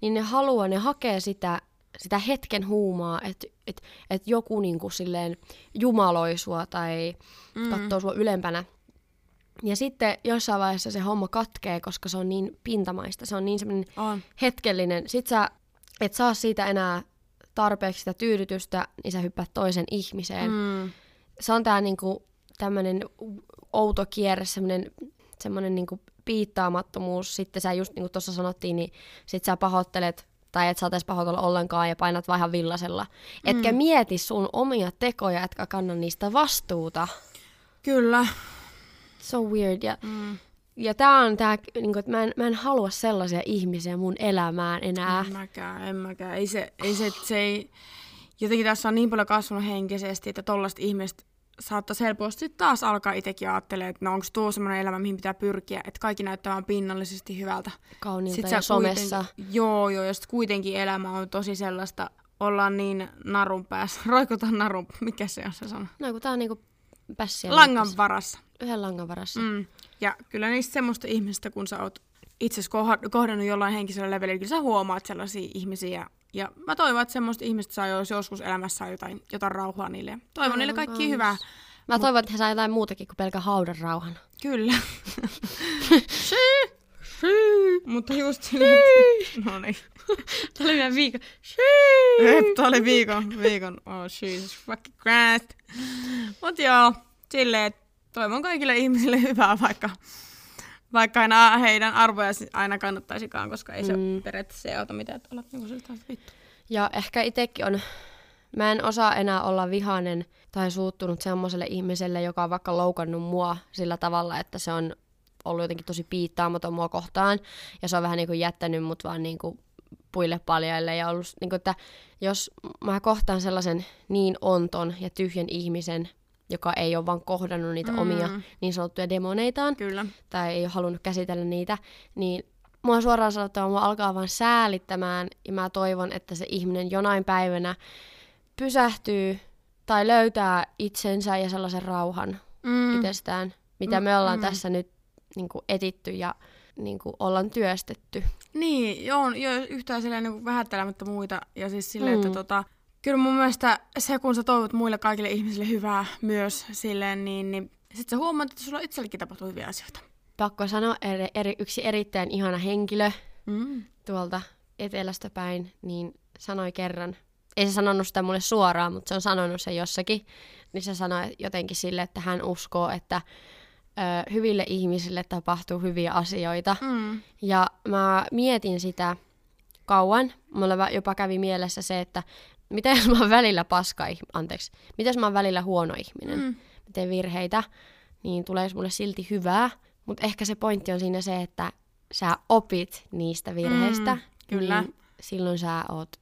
Speaker 2: niin ne haluaa, ne hakee sitä, sitä hetken huumaa, että et, et joku niinku silleen jumaloi sua tai mm. katsoo sua ylempänä. Ja sitten jossain vaiheessa se homma katkee, koska se on niin pintamaista, se on niin semmoinen
Speaker 1: On.
Speaker 2: hetkellinen. Sit sä et saa siitä enää tarpeeksi sitä tyydytystä, niin sä hyppäät toisen ihmiseen.
Speaker 1: Mm.
Speaker 2: Se on tää niinku tämmönen outo kierre, semmonen, semmonen niinku piittaamattomuus. Sitten sä just niin kuin tuossa sanottiin, niin sit sä pahoittelet tai et saatais pahoitella ollenkaan ja painat ihan villasella. Etkä mieti sun omia tekoja, etkä kanna niistä vastuuta.
Speaker 1: Kyllä.
Speaker 2: So weird. Ja,
Speaker 1: Mm.
Speaker 2: ja tää on tää, niinku, että mä en, mä en halua sellaisia ihmisiä mun elämään enää.
Speaker 1: En mäkään, en mäkään. Ei se, ei se, se ei... Jotenkin tässä on niin paljon kasvanut henkisesti, että tollaista ihmistä saattaisi helposti taas alkaa itsekin ajattelemaan, että no onko tuo semmoinen elämä, mihin pitää pyrkiä, että kaikki näyttää vaan pinnallisesti hyvältä.
Speaker 2: Kauniilta
Speaker 1: sä
Speaker 2: ja somessa.
Speaker 1: Kuitenkin, joo, joo, ja sit kuitenkin elämä on tosi sellaista, ollaan niin narun päässä, roikutaan narun, mikä se on se sana?
Speaker 2: No kun tää on niinku pässiä.
Speaker 1: Langan varassa.
Speaker 2: Yhden langan varassa.
Speaker 1: Mm. Ja kyllä niistä semmoista ihmistä, kun sä oot itse kohdannut jollain henkisellä levelillä, kyllä sä huomaat sellaisia ihmisiä. Ja mä toivon, että semmoista ihmistä saa jos joskus elämässä jotain, jotain rauhaa niille. Toivon
Speaker 2: Aivan
Speaker 1: niille kaikki hyvää.
Speaker 2: Mä toivon, että he saa jotain muutakin kuin pelkän haudan rauhan.
Speaker 1: Kyllä. Mutta just silleen, että... No niin.
Speaker 2: Tämä oli meidän viikko.
Speaker 1: Tämä oli viikon, viikon, oh Jesus fucking Christ. Mut joo, silleen, että toivon kaikille ihmisille hyvää, vaikka, vaikka aina heidän arvoja aina kannattaisikaan, koska ei se
Speaker 2: Mm.
Speaker 1: periaatteessa se auta mitään, että olet niinku siltä vittu.
Speaker 2: Ja ehkä itsekin on, mä en osaa enää olla vihainen tai suuttunut semmoiselle ihmiselle, joka on vaikka loukannut mua sillä tavalla, että se on ollut jotenkin tosi piittaamaton mua kohtaan. Ja se on vähän niin kuin jättänyt mut vaan niin kuin puille paljaille. Ja ollut, niin kuin, että jos mä kohtaan sellaisen niin onton ja tyhjän ihmisen, joka ei ole vaan kohdannut niitä mm. omia niin sanottuja demoneitaan,
Speaker 1: Kyllä.
Speaker 2: tai ei ole halunnut käsitellä niitä, niin mua suoraan sanottuna mua alkaa vaan säälittämään ja mä toivon, että se ihminen jonain päivänä pysähtyy tai löytää itsensä ja sellaisen rauhan
Speaker 1: Mm.
Speaker 2: itsestään, mitä me ollaan tässä nyt niin kuin etitty ja niin kuin ollaan työstetty.
Speaker 1: Niin, joo, joo yhtään silleen niin vähättelemättä muita. Ja siis silleen,
Speaker 2: Mm.
Speaker 1: että tota, kyllä mun mielestä se, kun sä toivot muille kaikille ihmisille hyvää myös silleen, niin, niin sit sä huomaat, että sulla itsellekin tapahtuu hyviä asioita.
Speaker 2: Pakko sanoa, eri, eri, yksi erittäin ihana henkilö
Speaker 1: Mm.
Speaker 2: tuolta etelästä päin, niin sanoi kerran, ei se sanonut sitä mulle suoraan, mutta se on sanonut sen jossakin, niin se sanoi jotenkin sille, että hän uskoo, että ö, hyville ihmisille tapahtuu hyviä asioita.
Speaker 1: Mm.
Speaker 2: Ja mä mietin sitä kauan. Mulla jopa kävi mielessä se, että mitä jos mä oon välillä paska anteeksi, mitä jos mä oon välillä huono ihminen, mm.
Speaker 1: Mm.
Speaker 2: mä teen virheitä, niin tulee mulle silti hyvää. Mutta ehkä se pointti on siinä se, että sä opit niistä virheistä.
Speaker 1: Mm, kyllä.
Speaker 2: Niin silloin sä oot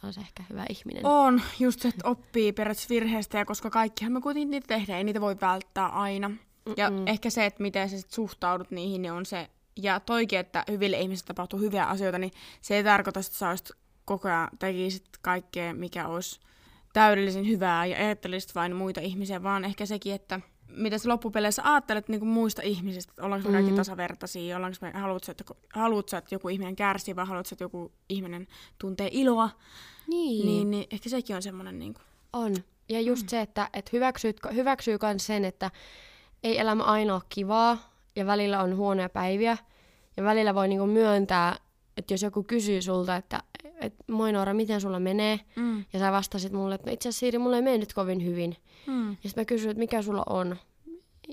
Speaker 2: taas ehkä hyvä ihminen.
Speaker 1: On just se, että oppii periaatteessa virheistä, ja koska kaikkihan me kuitenkin niitä tehdään, ei niitä voi välttää aina. Ja
Speaker 2: Mm-mm.
Speaker 1: ehkä se, että miten sä sit suhtaudut niihin, niin on se. Ja toikin, että hyville ihmisille tapahtuu hyviä asioita, niin se ei tarkoita, että sä olisit koko ajan tekisit kaikkea, mikä olisi täydellisen hyvää ja ajattelisit vain muita ihmisiä, vaan ehkä sekin, että mitä sä loppupeleissä ajattelet niin kuin muista ihmisistä, että ollaanko me kaikki
Speaker 2: Mhm.
Speaker 1: tasavertaisia, ollaanko me, haluatko, että, haluatko, että joku ihminen kärsii vai haluatko, että joku ihminen tuntee iloa,
Speaker 2: Niin.
Speaker 1: niin, niin ehkä sekin on semmoinen niin kuin,
Speaker 2: On. Ja just mm. se, että et hyväksyy, hyväksyy myös sen, että ei elämä aina ole kivaa ja välillä on huonoja päiviä. Ja välillä voi niinku myöntää, että jos joku kysyy sulta, että et, moi Noora, miten sulla menee?
Speaker 1: mm.
Speaker 2: Ja sä vastasit mulle, että no itse asiassa Siiri, mulla ei mene nyt kovin hyvin.
Speaker 1: Mm.
Speaker 2: Ja sitten mä kysyin, että mikä sulla on.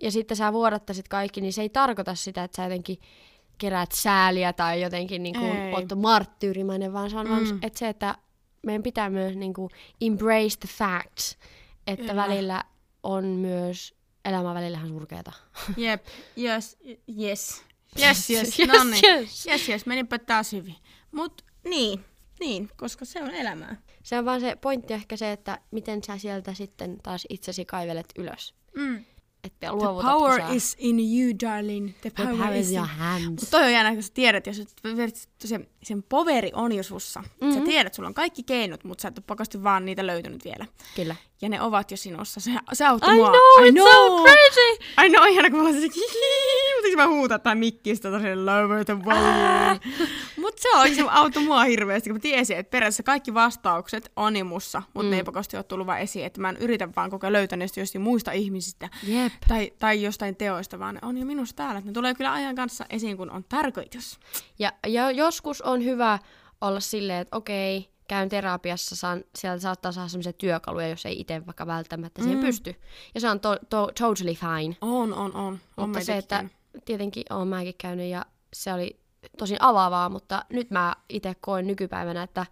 Speaker 2: Ja sitten sä vuodattaisit kaikki, niin se ei tarkoita sitä, että sä jotenkin keräät sääliä tai jotenkin niin kuin oot marttyyrimäinen, vaan se on
Speaker 1: Mm.
Speaker 2: vaan että se, että meidän pitää myös niin kuin embrace the facts, että
Speaker 1: Kyllä.
Speaker 2: välillä on myös, elämä välillähän surkeata.
Speaker 1: Jep, yes, yes. Yes, yes,
Speaker 2: yes,
Speaker 1: no niin.
Speaker 2: yes.
Speaker 1: Yes, yes, menipä taas hyvin. Mut niin, niin, koska se on elämää.
Speaker 2: Se on vaan se pointti ehkä se, että miten sä sieltä sitten taas itsesi kaivelet ylös.
Speaker 1: Mm.
Speaker 2: Että
Speaker 1: The power
Speaker 2: sä.
Speaker 1: is in you, darling. The
Speaker 2: The
Speaker 1: power,
Speaker 2: power
Speaker 1: is in
Speaker 2: your hands.
Speaker 1: Mut toi on jännä, kun sä tiedät, jos et- se, sen poveri on jo sussa. Mm-hmm. Sä tiedät, sulla on kaikki keinot, mutta sä et ole pakosti vaan niitä löytänyt vielä.
Speaker 2: Kyllä.
Speaker 1: Ja ne ovat jo sinussa. Se, se auttoi
Speaker 2: I
Speaker 1: mua.
Speaker 2: know,
Speaker 1: I
Speaker 2: it's so crazy!
Speaker 1: I know, ihana, kun mä olen se, mutta mä huutaa tai mikkistä tosi lower the volume? Mutta se on se auttoi mua hirveästi, kun mä tiesin, että periaatteessa kaikki vastaukset on nimussa, mutta mm. ne ei pakosti ole tullut vaan esiin, että mä en yritä vaan koko ajan löytää niistä jostain muista ihmisistä
Speaker 2: Jep.
Speaker 1: tai, tai jostain teoista, vaan ne on jo minusta täällä. Ne tulee kyllä ajan kanssa esiin, kun on tarkoitus.
Speaker 2: Ja, ja joskus on hyvä olla silleen, että okei, käyn terapiassa, saan, sieltä saattaa saada sellaisia työkaluja, jos ei itse vaikka välttämättä siihen
Speaker 1: Mm.
Speaker 2: pysty. Ja se on to, to, totally fine.
Speaker 1: On, on, on. on
Speaker 2: Mutta se, että tietenkin olen mäkin käynyt ja se oli tosi avaavaa, mutta nyt mä itse koen nykypäivänä, että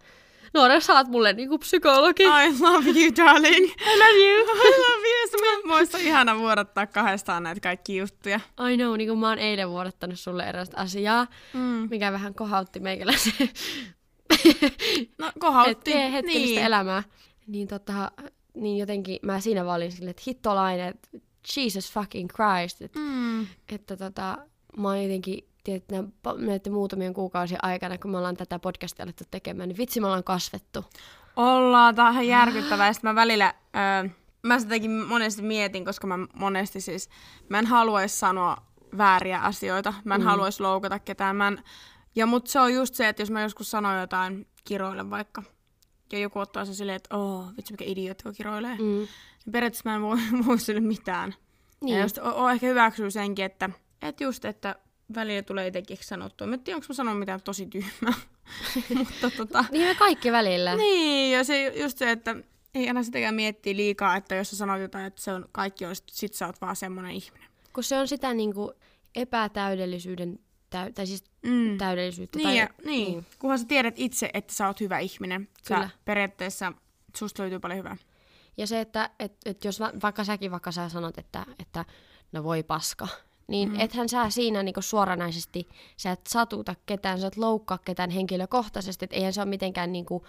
Speaker 2: Noora, sä oot mulle niinku psykologi.
Speaker 1: I love you, darling. I love you. I love you. Se muista ihana vuodattaa kahdestaan näitä kaikki juttuja.
Speaker 2: I know, niin kuin mä oon eilen vuodattanut sulle erästä asiaa,
Speaker 1: Mm.
Speaker 2: mikä vähän kohautti meikäläisen
Speaker 1: No, kohautti.
Speaker 2: het- hetkellistä
Speaker 1: niin.
Speaker 2: elämää. Niin, tota, niin jotenkin mä siinä vaan olin silleen, että hittolainen, että Jesus fucking Christ. Että,
Speaker 1: Mm.
Speaker 2: että tota, mä oon jotenkin pa- näiden muutamien kuukausien aikana, kun me ollaan tätä podcastia alettu tekemään, niin vitsi me ollaan kasvettu.
Speaker 1: Ollaan, tää on ihan järkyttävää. Sitten mä välillä, öö, mä sitäkin monesti mietin, koska mä monesti siis, mä en haluaisi sanoa vääriä asioita. Mä en mm. haluaisi loukata ketään. Mä en, ja mut se on just se, että jos mä joskus sanon jotain kiroille vaikka, ja joku ottaa se silleen, että oh, vitsi mikä idiootti, kun kiroilee. Mm. Niin periaatteessa mä en voi, voi sille mitään. Niin. Ja just o, o, ehkä hyväksyy senkin, että, että just, että välillä tulee itsekin sanottua. Mä en tiedä, onko mä sanonut mitään tosi tyhmää. Mutta tota,
Speaker 2: Niin me kaikki välillä.
Speaker 1: niin, ja se just se, että ei aina sitäkään miettiä liikaa, että jos sä sanot jotain, että se on, kaikki on, sit, sit sä oot vaan semmonen ihminen.
Speaker 2: Kun se on sitä niinku epätäydellisyyden, täy- tai siis
Speaker 1: Mm.
Speaker 2: täydellisyyttä.
Speaker 1: Niin,
Speaker 2: tai,
Speaker 1: ja, niin. niin, kunhan sä tiedät itse, että sä oot hyvä ihminen. Sä
Speaker 2: Kyllä.
Speaker 1: periaatteessa, susta löytyy paljon hyvää.
Speaker 2: Ja se, että et, et jos va- vaikka säkin vaikka sä sanot, että, että no voi paska, niin mm. ethän sä siinä niinku suoranaisesti, sä et satuta ketään, sä et loukkaa ketään henkilökohtaisesti, että eihän se ole mitenkään niinku,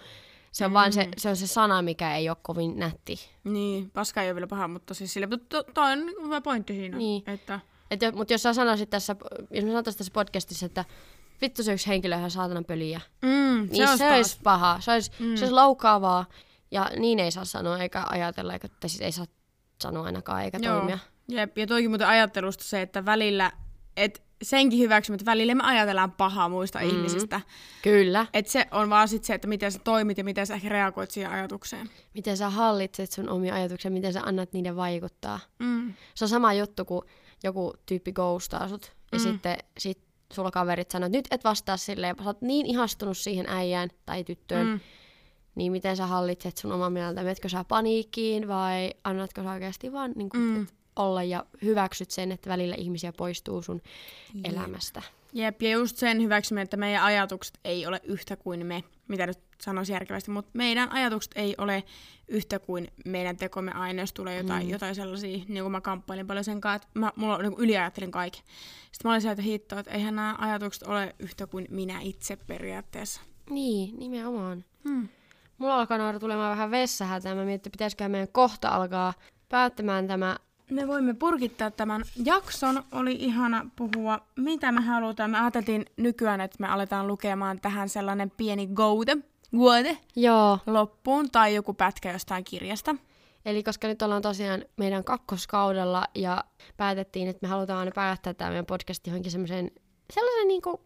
Speaker 2: se on mm. vaan se, se, on se sana, mikä ei ole kovin nätti.
Speaker 1: Niin, paska ei ole vielä paha, mutta siis sille, mutta to, toi on niinku hyvä pointti siinä.
Speaker 2: Niin.
Speaker 1: Että,
Speaker 2: Et, mutta jos sä sanoisit tässä, jos mä sanoisin tässä podcastissa, että vittu se yksi henkilö on saatanan pöliä,
Speaker 1: mm,
Speaker 2: niin se, se olisi paha, se olisi, mm. se olisi loukkaavaa, ja niin ei saa sanoa eikä ajatella, eikä, tai siis ei saa sanoa ainakaan eikä
Speaker 1: Joo.
Speaker 2: toimia.
Speaker 1: Jep, ja toikin muuten ajattelusta se, että välillä, että senkin hyväksymä, että välillä me ajatellaan pahaa muista mm. ihmisistä.
Speaker 2: Kyllä.
Speaker 1: Että se on vaan sit se, että miten sä toimit ja miten sä ehkä reagoit siihen ajatukseen.
Speaker 2: Miten sä hallitset sun omia ajatuksia, miten sä annat niiden vaikuttaa.
Speaker 1: Mm.
Speaker 2: Se on sama juttu, kun joku tyyppi ghostaa sut, ja
Speaker 1: Mm.
Speaker 2: sitten sit sulla kaverit sanoo, että nyt et vastaa silleen, sä oot niin ihastunut siihen äijään tai tyttöön,
Speaker 1: Mm.
Speaker 2: niin miten sä hallitset sun omaa mieltä, menetkö sä paniikkiin vai annatko sä oikeasti vaan niin kuin,
Speaker 1: Mm.
Speaker 2: Olla ja hyväksyt sen, että välillä ihmisiä poistuu sun elämästä.
Speaker 1: Jep, ja just sen hyväksyminen, että meidän ajatukset ei ole yhtä kuin me, mitä nyt sanoisi järkevästi, mutta meidän ajatukset ei ole yhtä kuin meidän tekomme aina, jos tulee jotain, mm. jotain sellaisia, niin kuin mä kamppailin paljon sen kanssa, että mä, mulla niin yliajattelin kaiken. Sitten mä olin se, että hitto, että eihän nämä ajatukset ole yhtä kuin minä itse periaatteessa.
Speaker 2: Niin, nimenomaan.
Speaker 1: Hmm.
Speaker 2: Mulla alkaa Noora tulemaan vähän vessahätä ja mä mietin, että pitäisikö meidän kohta alkaa päättämään tämä.
Speaker 1: Me voimme purkittaa tämän jakson. Oli ihana puhua, mitä me halutaan. Me ajateltiin nykyään, että me aletaan lukemaan tähän sellainen pieni goode, goode
Speaker 2: Joo,
Speaker 1: loppuun tai joku pätkä jostain kirjasta.
Speaker 2: eli koska nyt ollaan tosiaan meidän kakkoskaudella ja päätettiin, että me halutaan päättää tämä meidän podcast johonkin semmoiseen sellaisen niinku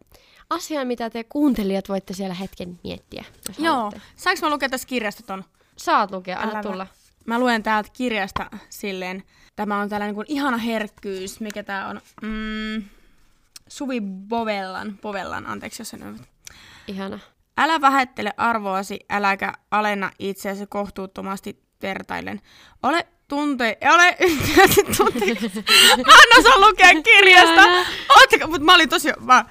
Speaker 2: asian, mitä te kuuntelijat voitte siellä hetken miettiä.
Speaker 1: Joo.
Speaker 2: haluatte.
Speaker 1: Saanko mä lukea tästä kirjasta ton?
Speaker 2: Saat lukea, anna
Speaker 1: Älä
Speaker 2: tulla.
Speaker 1: Mä luen täältä kirjasta silleen, tämä on tällainen kuin ihana herkkyys, mikä tää on. Mm, Suvi Bovellan, Bovellan, anteeksi jos sen nyt.
Speaker 2: Ihana.
Speaker 1: Älä vähättele arvoasi, äläkä alenna itseäsi kohtuuttomasti vertaillen. Ole tunte... Ole tunte... Anna saa lukea kirjasta! Ootteko? Mut mä olin tosi... Mä...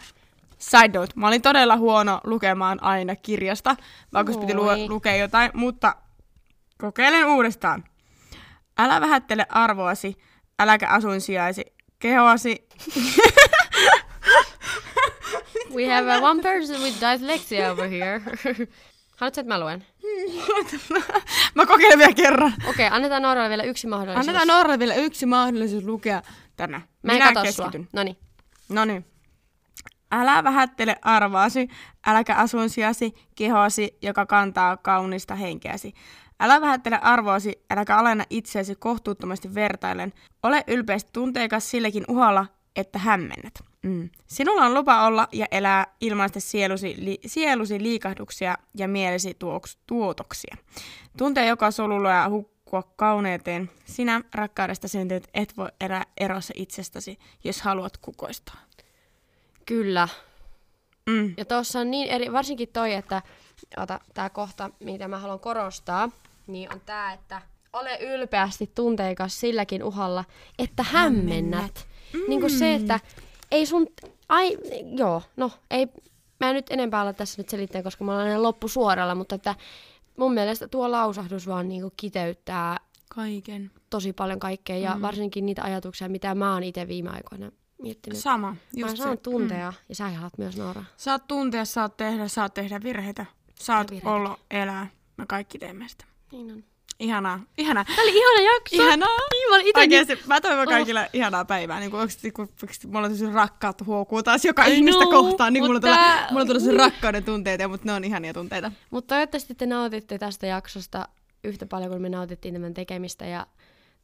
Speaker 1: Side note, mä olin todella huono lukemaan aina kirjasta, vaikka jos piti lu- lukea jotain, mutta kokeilen uudestaan. Älä vähättele arvoasi, äläkä asuinsijaisi, kehoasi
Speaker 2: We have a one person with dyslexia over here. Haluatko, että mä luen?
Speaker 1: Mä kokeilen vielä kerran.
Speaker 2: Okei, okay, annetaan Nooralle vielä yksi mahdollisuus.
Speaker 1: Annetaan Norralle vielä yksi mahdollisuus lukea tänä.
Speaker 2: Mä en
Speaker 1: Minä
Speaker 2: katso
Speaker 1: keskityn.
Speaker 2: sua. Noniin.
Speaker 1: No niin. Älä vähättele arvaasi, äläkä asuinsiasi, kehoasi, joka kantaa kaunista henkeäsi. Älä vähättele arvoasi, äläkä alenna itseäsi kohtuuttomasti vertaillen. Ole ylpeästi tunteikas silläkin uhalla, että hämmennät. Mm. Sinulla on lupa olla ja elää ilmaista sielusi, li, sielusi liikahduksia ja mielesi tuoks, tuotoksia. Tuntea joka solulla ja hukkua kauneuteen. Sinä rakkaudesta syntynyt et voi elää erossa itsestäsi, jos haluat kukoistaa.
Speaker 2: Kyllä.
Speaker 1: Mm.
Speaker 2: Ja tuossa on niin eri, varsinkin toi, että ota, tämä kohta, mitä mä haluan korostaa, niin on tämä, että ole ylpeästi tunteikas silläkin uhalla, että hämmennät. Mm. Niin kuin se, että ei sun, ai, joo, no, ei, mä en nyt enempää olla tässä nyt selittämään, koska mä olen loppusuoralla, mutta että mun mielestä tuo lausahdus vaan niin kuin kiteyttää
Speaker 1: Kaiken.
Speaker 2: tosi paljon kaikkea ja
Speaker 1: Mm.
Speaker 2: varsinkin niitä ajatuksia, mitä mä oon itse viime aikoina miettinyt.
Speaker 1: Sama.
Speaker 2: Mä
Speaker 1: Just
Speaker 2: saan
Speaker 1: se.
Speaker 2: tuntea ja sä haluat myös Noora.
Speaker 1: Saat tuntea, saat tehdä, saat tehdä virheitä. Saat
Speaker 2: virheitä.
Speaker 1: olla, elää. Me kaikki teemme sitä.
Speaker 2: Niin on.
Speaker 1: Ihanaa. Ihanaa.
Speaker 2: Tää oli ihana jakso.
Speaker 1: Ihanaa.
Speaker 2: Niin, mä olin ite
Speaker 1: Oikeesti, mä toivon
Speaker 2: Oh.
Speaker 1: kaikille ihanaa päivää. Niin kuin oikeesti, kun, kun mulla on tosi rakkautta huokuu taas joka
Speaker 2: I
Speaker 1: ihmistä
Speaker 2: know,
Speaker 1: kohtaan, niin mulla
Speaker 2: mutta-
Speaker 1: mulla tulee tosi rakkauden tunteita, mutta ne on ihania tunteita.
Speaker 2: Mutta toivottavasti te nautitte tästä jaksosta yhtä paljon kuin me nautittiin tämän tekemistä. Ja,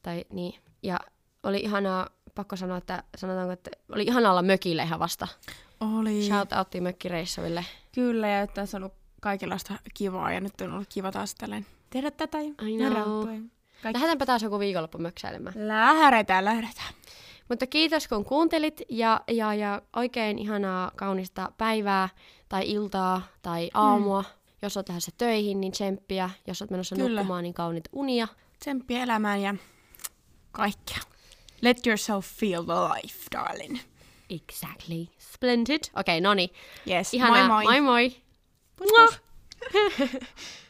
Speaker 2: tai, niin, ja oli ihanaa, pakko sanoa, että sanotaanko, että oli ihanaa olla mökillä ihan vasta.
Speaker 1: Oli.
Speaker 2: Shout outti mökkireissaville.
Speaker 1: Kyllä, ja että olisi ollut kaikenlaista kivaa, ja nyt on ollut kiva taas tälleen tehdä tätä ja ja Kaikki.
Speaker 2: Lähdetäänpä taas joku viikonloppu möksäilemään.
Speaker 1: Lähdetään, lähdetään.
Speaker 2: Mutta kiitos kun kuuntelit ja, ja, ja oikein ihanaa kaunista päivää tai iltaa tai aamua. Mm. Jos olet lähdössä töihin, niin tsemppiä. Jos olet menossa
Speaker 1: Kyllä.
Speaker 2: nukkumaan, niin kauniita unia.
Speaker 1: Tsemppiä elämään ja kaikkea. Let yourself feel the life, darling.
Speaker 2: Exactly. Splendid. Okei, okay, no niin.
Speaker 1: Yes,
Speaker 2: Ihanaa.
Speaker 1: moi moi.
Speaker 2: moi. moi.